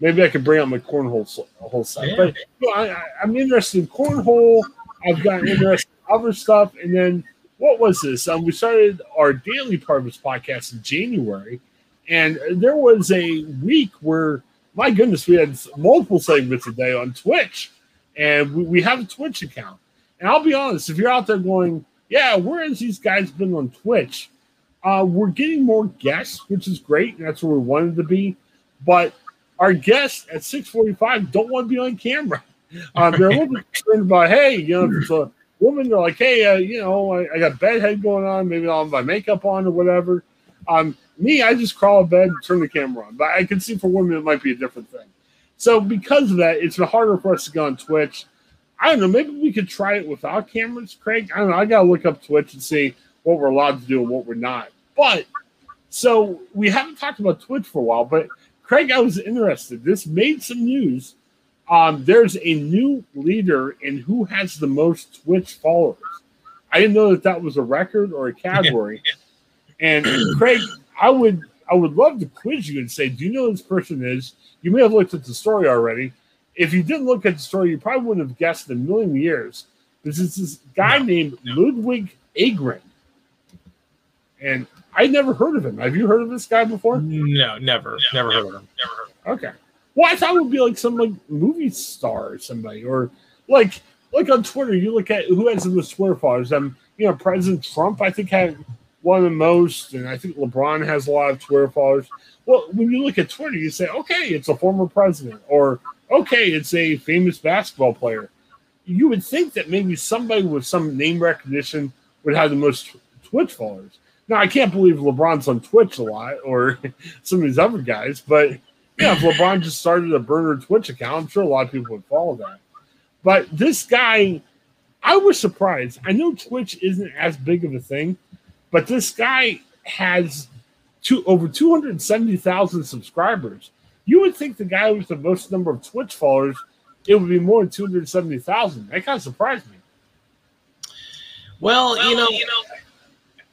Maybe I could bring out my cornhole whole set.
Yeah.
But you know, I, I, I'm interested in cornhole. I've got interested in other stuff, and then what was this? Um, we started our daily part of this podcast in January, and there was a week where, my goodness, we had multiple segments a day on Twitch, and we, we have a Twitch account. And I'll be honest, if you're out there going, yeah, where has these guys been on Twitch? Uh, we're getting more guests, which is great. And that's where we wanted to be. But our guests at 645 don't want to be on camera. Um, they're a little bit concerned about, hey, you know, if it's a woman, they're like, hey, uh, you know, I, I got bedhead going on. Maybe I'll have my makeup on or whatever. Um, me, I just crawl in bed and turn the camera on. But I can see for women, it might be a different thing. So because of that, it's been harder for us to go on Twitch. I don't know. Maybe we could try it without cameras, Craig. I don't know. I got to look up Twitch and see what we're allowed to do and what we're not. But so we haven't talked about Twitch for a while, but Craig, I was interested. This made some news. Um, there's a new leader in who has the most Twitch followers. I didn't know that that was a record or a category. and Craig, I would I would love to quiz you and say, do you know who this person is? You may have looked at the story already. If you didn't look at the story, you probably wouldn't have guessed in a million years. This is this guy no, named no. Ludwig Ahgren. And I never heard of him. Have you heard of this guy before?
No, never. No, never heard of him. Never heard
of him. Okay. Well, I thought it would be like some like movie star or somebody, or like like on Twitter, you look at who has the most Twitter followers. Um, you know, President Trump, I think had one of the most, and I think LeBron has a lot of Twitter followers. Well, when you look at Twitter, you say, okay, it's a former president, or okay, it's a famous basketball player. You would think that maybe somebody with some name recognition would have the most Twitch followers. Now, I can't believe LeBron's on Twitch a lot or some of these other guys, but yeah, if LeBron just started a burner Twitch account, I'm sure a lot of people would follow that. But this guy, I was surprised. I know Twitch isn't as big of a thing, but this guy has two over 270,000 subscribers. You would think the guy with the most number of Twitch followers, it would be more than 270,000. That kind of surprised me.
Well, well you, know, you know,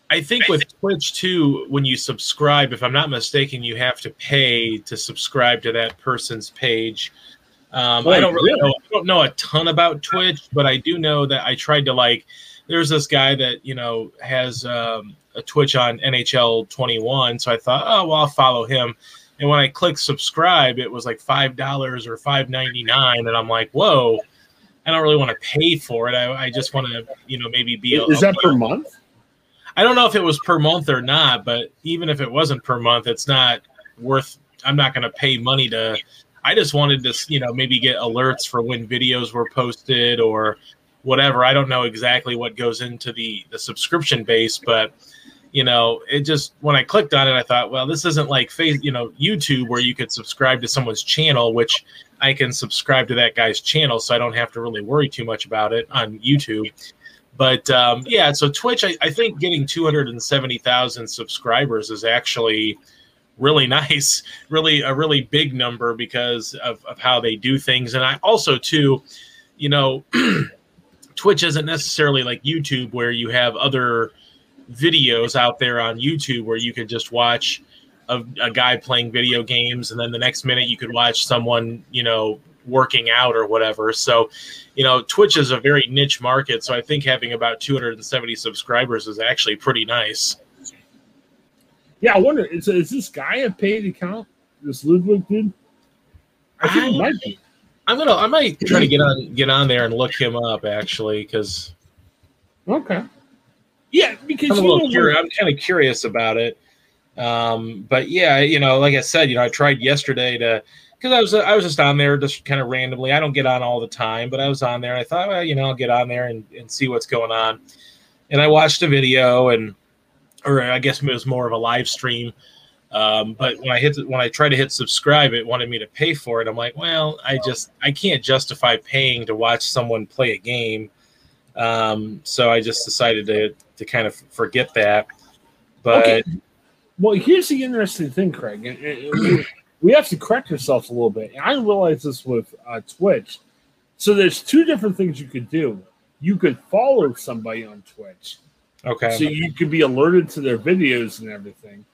I think with Twitch too, when you subscribe, if I'm not mistaken, you have to pay to subscribe to that person's page. Um, I don't really know. I don't know a ton about Twitch, but I do know that I tried to like. There's this guy that you know has um, a Twitch on NHL 21, so I thought, oh well, I'll follow him. And when I clicked subscribe, it was like five dollars or five ninety nine, and I'm like, whoa, I don't really want to pay for it. I, I just want to, you know, maybe be.
Is a, that per month?
I don't know if it was per month or not, but even if it wasn't per month, it's not worth. I'm not going to pay money to. I just wanted to, you know, maybe get alerts for when videos were posted or whatever. I don't know exactly what goes into the the subscription base, but you know, it just when I clicked on it, I thought, well, this isn't like face, you know, YouTube where you could subscribe to someone's channel, which I can subscribe to that guy's channel, so I don't have to really worry too much about it on YouTube. But um, yeah, so Twitch, I, I think getting 270,000 subscribers is actually really nice, really a really big number because of, of how they do things. And I also, too, you know, Twitch isn't necessarily like YouTube where you have other videos out there on YouTube where you could just watch a, a, guy playing video games and then the next minute you could watch someone, you know, working out or whatever. So, you know, Twitch is a very niche market. So I think having about 270 subscribers is actually pretty nice.
Yeah, I wonder is, is this guy a paid account? This Ludwig dude?
I think I, it might be. I'm gonna I might try to get on get on there and look him up actually because
Okay. Yeah, because
I'm a little curious. I'm kind of curious about it. Um, but yeah, you know, like I said, you know, I tried yesterday to because I was I was just on there just kind of randomly. I don't get on all the time, but I was on there. I thought, well, you know, I'll get on there and, and see what's going on. And I watched a video, and or I guess it was more of a live stream. Um, but when I hit when I tried to hit subscribe, it wanted me to pay for it. I'm like, well, I just I can't justify paying to watch someone play a game. Um, so I just decided to to kind of forget that. But okay.
well, here's the interesting thing, Craig. we have to correct ourselves a little bit. I realize this with uh, Twitch. So there's two different things you could do. You could follow somebody on Twitch.
Okay.
So you could be alerted to their videos and everything.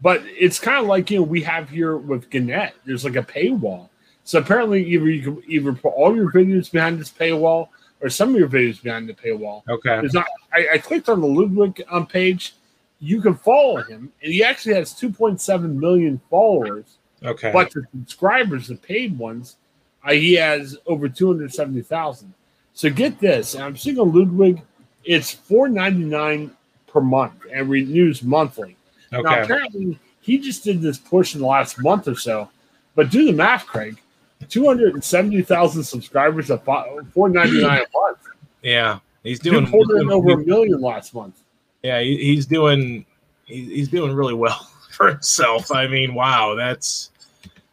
But it's kind of like you know we have here with Gannett. There's like a paywall. So apparently, either you can either put all your videos behind this paywall, or some of your videos behind the paywall.
Okay.
It's not, I, I clicked on the Ludwig um, page. You can follow him, and he actually has 2.7 million followers.
Okay.
But the subscribers, the paid ones, uh, he has over 270,000. So get this, and I'm seeing on Ludwig, it's 4.99 per month and renews monthly. Now apparently he just did this push in the last month or so, but do the math, Craig. 270,000 subscribers at 4.99 a month.
Yeah. He's
Doing
doing,
over a million last month.
Yeah, he, he's doing he, he's doing really well for himself. I mean, wow, that's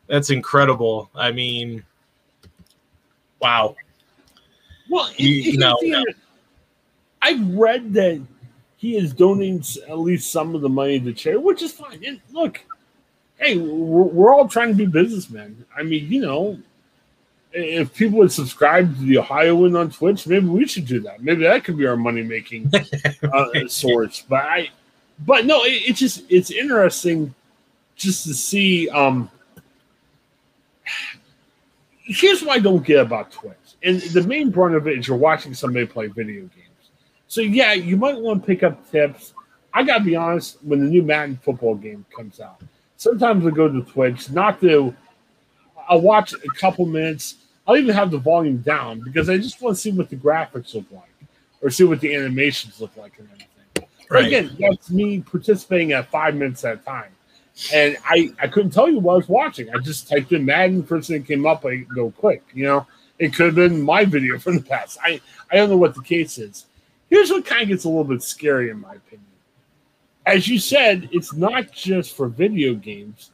that's incredible. I mean, wow.
Well,
You- no, no.
I've read that he is donating at least some of the money to charity, which is fine. And look, hey, we're, we're all trying to be businessmen. I mean, you know, if people would subscribe to the Ohioan on Twitch, maybe we should do that. Maybe that could be our money making uh, source. But I, but no, it, it's just it's interesting just to see. Um, here's what I don't get about Twitch, and the main brunt of it is you're watching somebody play video games. So yeah, you might want to pick up tips. I gotta be honest, when the new Madden football game comes out, sometimes I go to Twitch not to. I'll watch a couple minutes. I'll even have the volume down because I just want to see what the graphics look like, or see what the animations look like and everything. But
Right.
again, that's me participating at five minutes at a time. And I, I couldn't tell you what I was watching. I just typed in Madden, first thing that came up, I go click. You know, it could have been my video from the past. I, I don't know what the case is. Here's what kind of gets a little bit scary, in my opinion. As you said, it's not just for video games.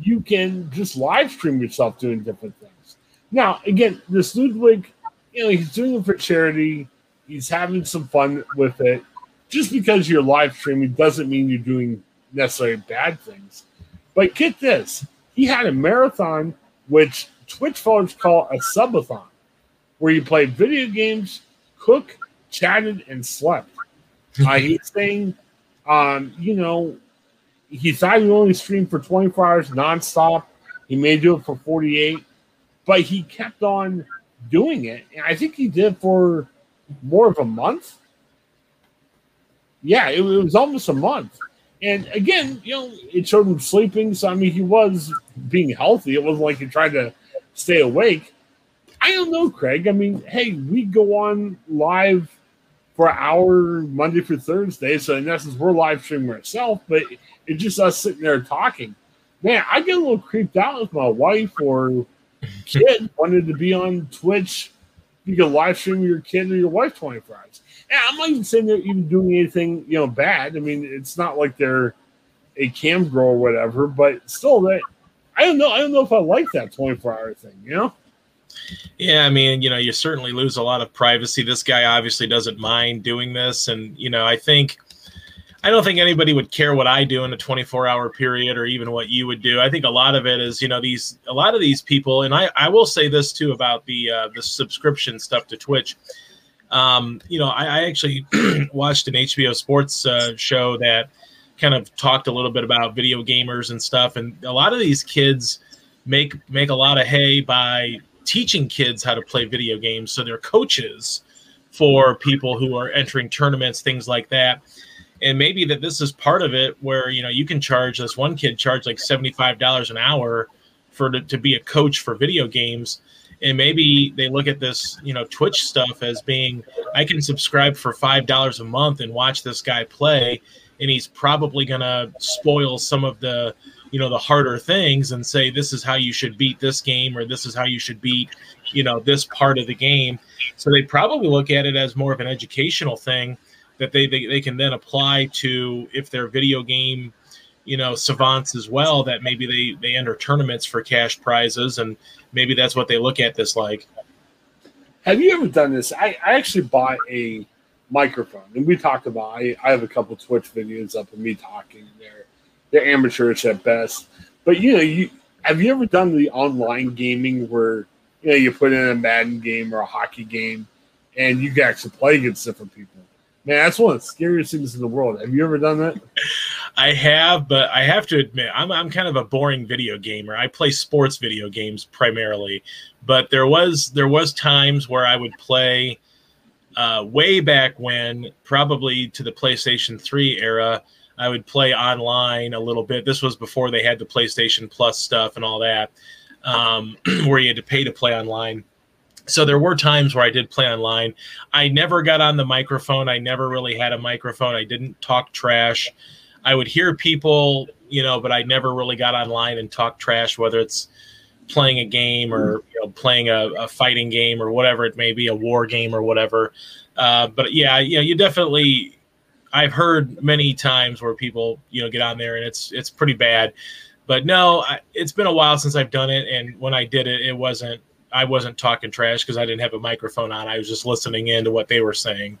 You can just live stream yourself doing different things. Now, again, this Ludwig, you know, he's doing it for charity. He's having some fun with it. Just because you're live streaming doesn't mean you're doing necessarily bad things. But get this, he had a marathon, which Twitch followers call a subathon, where you play video games, cook, chatted, and slept. Uh, he's saying, um, you know, he thought he only streamed for 24 hours nonstop. He may do it for 48, but he kept on doing it. And I think he did for more of a month. Yeah, it, it was almost a month. And again, you know, it showed him sleeping. So, I mean, he was being healthy. It wasn't like he tried to stay awake. I don't know, Craig. I mean, hey, we go on live for an hour Monday through Thursday. So, in essence, we're live streaming ourselves, but it's just us sitting there talking. Man, I get a little creeped out if my wife or kid wanted to be on Twitch. You can live stream your kid or your wife 24 hours. And I'm not even saying they're even doing anything, you know, bad. I mean, it's not like they're a cam girl or whatever, but still, that I don't know. I don't know if I like that 24 hour thing, you know?
Yeah, I mean, you know, you certainly lose a lot of privacy. This guy obviously doesn't mind doing this, and you know, I think I don't think anybody would care what I do in a 24 hour period or even what you would do. I think a lot of it is, you know, these a lot of these people, and I I will say this too about the uh, the subscription stuff to Twitch. Um, you know, I, I actually watched an HBO Sports uh, show that kind of talked a little bit about video gamers and stuff, and a lot of these kids make make a lot of hay by teaching kids how to play video games. So they're coaches for people who are entering tournaments, things like that. And maybe that this is part of it where, you know, you can charge this one kid charge like $75 an hour for to, to be a coach for video games. And maybe they look at this, you know, Twitch stuff as being, I can subscribe for $5 a month and watch this guy play. And he's probably going to spoil some of the, you know the harder things and say this is how you should beat this game or this is how you should beat you know this part of the game so they probably look at it as more of an educational thing that they they, they can then apply to if they're video game you know savants as well that maybe they they enter tournaments for cash prizes and maybe that's what they look at this like
Have you ever done this? I, I actually bought a microphone, and we talked about. I, I have a couple Twitch videos up of me talking. They're they're amateurish at best, but you know, you have you ever done the online gaming where you know you put in a Madden game or a hockey game, and you can actually play against different people? Man, that's one of the scariest things in the world. Have you ever done that?
I have, but I have to admit, I'm I'm kind of a boring video gamer. I play sports video games primarily, but there was there was times where I would play, uh, way back when, probably to the PlayStation 3 era, I would play online a little bit. This was before they had the PlayStation Plus stuff and all that, um, where you had to pay to play online. So there were times where I did play online. I never got on the microphone. I never really had a microphone. I didn't talk trash. I would hear people, you know, but I never really got online and talked trash, whether it's playing a game or you know, playing a, a, fighting game or whatever it may be, a war game or whatever. Uh, but yeah, yeah, you definitely. I've heard many times where people, you know, get on there and it's it's pretty bad. But no, I, it's been a while since I've done it, and when I did it, it wasn't. I wasn't talking trash because I didn't have a microphone on. I was just listening in to what they were saying.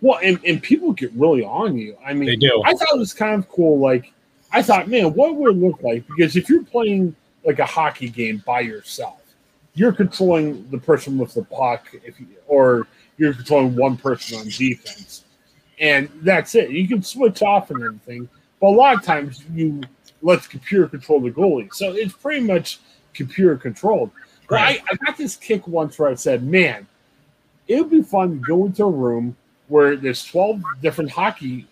Well, and, and people get really on you. I mean,
They do.
I thought it was kind of cool. Like, I thought, man, what would it look like? Because if you're playing like a hockey game by yourself, you're controlling the person with the puck, if you, or you're controlling one person on defense, and that's it. You can switch off and everything, but a lot of times you let the computer control the goalie, so it's pretty much computer controlled. But
Right.
I, I got this kick once where I said, man, it would be fun to go into a room where there's 12 different hockey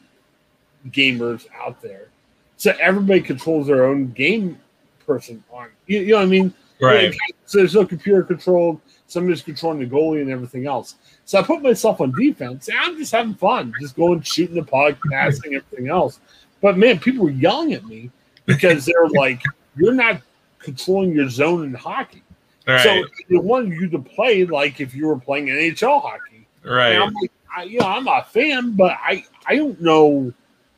gamers out there. So everybody controls their own game person on. You, you know what I mean?
Right.
Like, so there's no computer controlled. Somebody's controlling the goalie and everything else. So I put myself on defense. And I'm just having fun, just going shooting the puck, passing everything else. But man, people were yelling at me because they're like, "You're not controlling your zone in hockey."
Right.
So they wanted you to play like if you were playing NHL hockey. And
right.
I'm like, I, you know, I'm a fan, but I I don't know,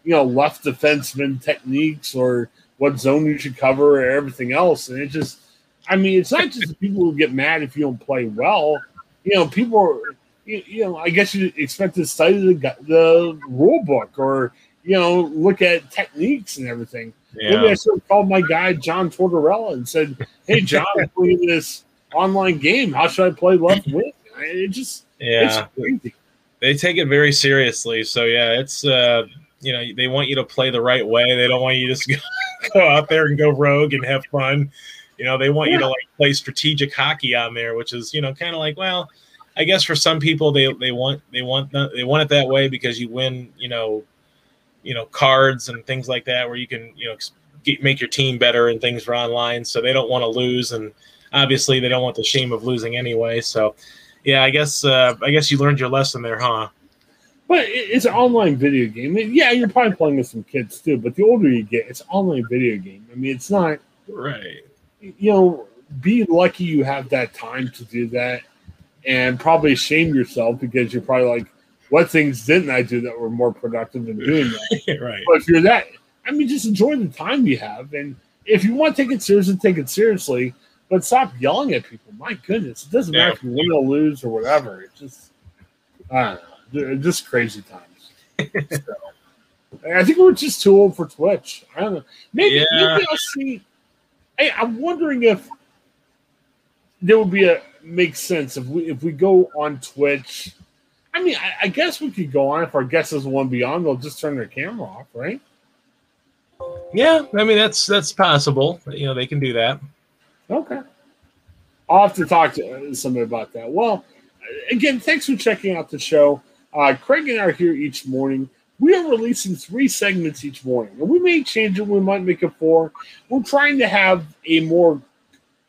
you know, left defenseman techniques or what zone you should cover or everything else. And it just, I mean, it's not just the people who get mad if you don't play well. You know, people are, you, you know, I guess you expect to study the the rule book or you know look at techniques and everything. Maybe I should have called my guy John Tortorella and said, "Hey, John, I'm playing this online game. How should I play left wing?" It just
Yeah.
it's crazy.
they take it very seriously. So yeah, it's uh, you know they want you to play the right way. They don't want you to just go, go out there and go rogue and have fun. You know, they want you to like play strategic hockey on there, which is you know kind of like well, I guess for some people they they want they want the, they want it that way because you win you know, you know cards and things like that where you can you know get, make your team better and things for online. So they don't want to lose and obviously they don't want the shame of losing anyway. So yeah, I guess uh, I guess you learned your lesson there, huh?
But it's an online video game. Yeah, you're probably playing with some kids too. But the older you get, it's an online video game. I mean, it's not.
Right.
You know, be lucky you have that time to do that, and probably shame yourself because you're probably like, "What things didn't I do that were more productive than doing that?"
right.
But if you're that, I mean, just enjoy the time you have, and if you want to take it seriously, take it seriously. But stop yelling at people. My goodness, it doesn't matter if you win or lose or whatever. It's just, I don't know, just crazy times. so, I think we're just too old for Twitch. I don't know. Maybe,
Yeah.
maybe I'll see. Hey, I'm wondering if there would be a makes sense if we if we go on Twitch. I mean, I, I guess we could go on if our guest is one want to be on. They'll just turn their camera off, right?
Yeah, I mean that's that's possible. You know, they can do that.
Okay. I'll have to talk to uh, somebody about that. Well, again, thanks for checking out the show. Uh, Craig and I are here each morning. We are releasing three segments each morning, and we may change it. We might make it four. We're trying to have a more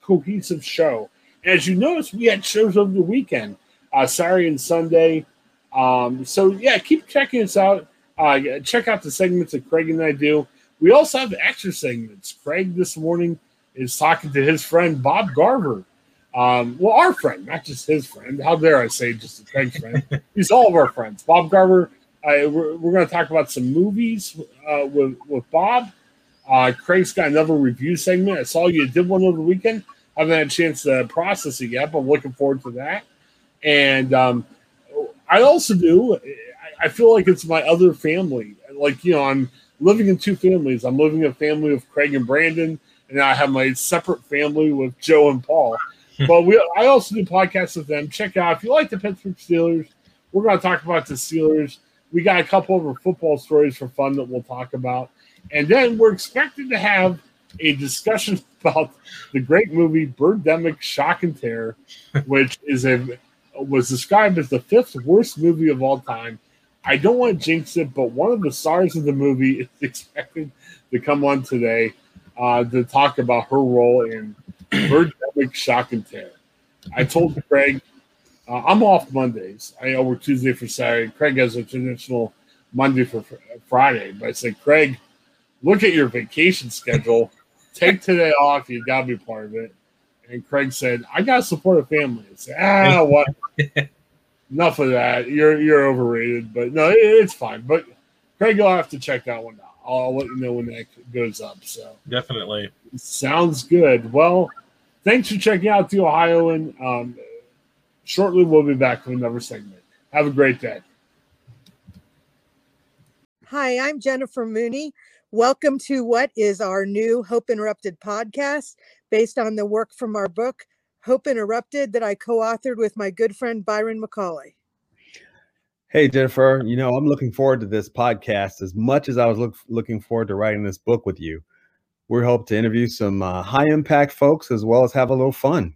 cohesive show. As you notice, we had shows over the weekend, uh, Saturday and Sunday. Um, so yeah, keep checking us out. Uh, check out the segments that Craig and I do. We also have extra segments. Craig this morning is talking to his friend Bob Garver. Um, well, our friend, not just his friend. How dare I say just Craig's friend? He's all of our friends. Bob Garver. Uh, we're we're going to talk about some movies uh, with with Bob. Uh, Craig's got another review segment. I saw you did one over the weekend. I haven't had a chance to process it yet, but I'm looking forward to that. And um, I also do. I- I feel like it's my other family. Like you know, I'm living in two families. I'm living a family with Craig and Brandon, and I have my separate family with Joe and Paul. but we, I also do podcasts with them. Check out if you like the Pittsburgh Steelers. We're going to talk about the Steelers. We got a couple of our football stories for fun that we'll talk about, and then we're expected to have a discussion about the great movie Birdemic Shock and Terror, which is a was described as the fifth worst movie of all time. I don't want to jinx it, but one of the stars of the movie is expected to come on today uh, to talk about her role in Birdemic Shock and Terror. I told Craig uh, I'm off Mondays. I work Tuesday for Saturday. Craig has a traditional Monday for Friday. But I said, Craig, look at your vacation schedule. Take today off. You got to be part of it. And Craig said, I got to support a family. I said, ah, what? Enough of that. You're you're overrated. But no, it, it's fine. But Craig, you'll have to check that one out. I'll let you know when that goes up. So
definitely
sounds good. Well, thanks for checking out the Ohioan. Um, shortly, we'll be back with another segment. Have a great day.
Hi, I'm Jennifer Mooney. Welcome to what is our new Hope Interrupted podcast based on the work from our book, Hope Interrupted, that I co authored with my good friend Byron McCauley.
Hey, Jennifer, you know, I'm looking forward to this podcast as much as I was look, looking forward to writing this book with you. We hope to interview some uh, high impact folks as well as have a little fun.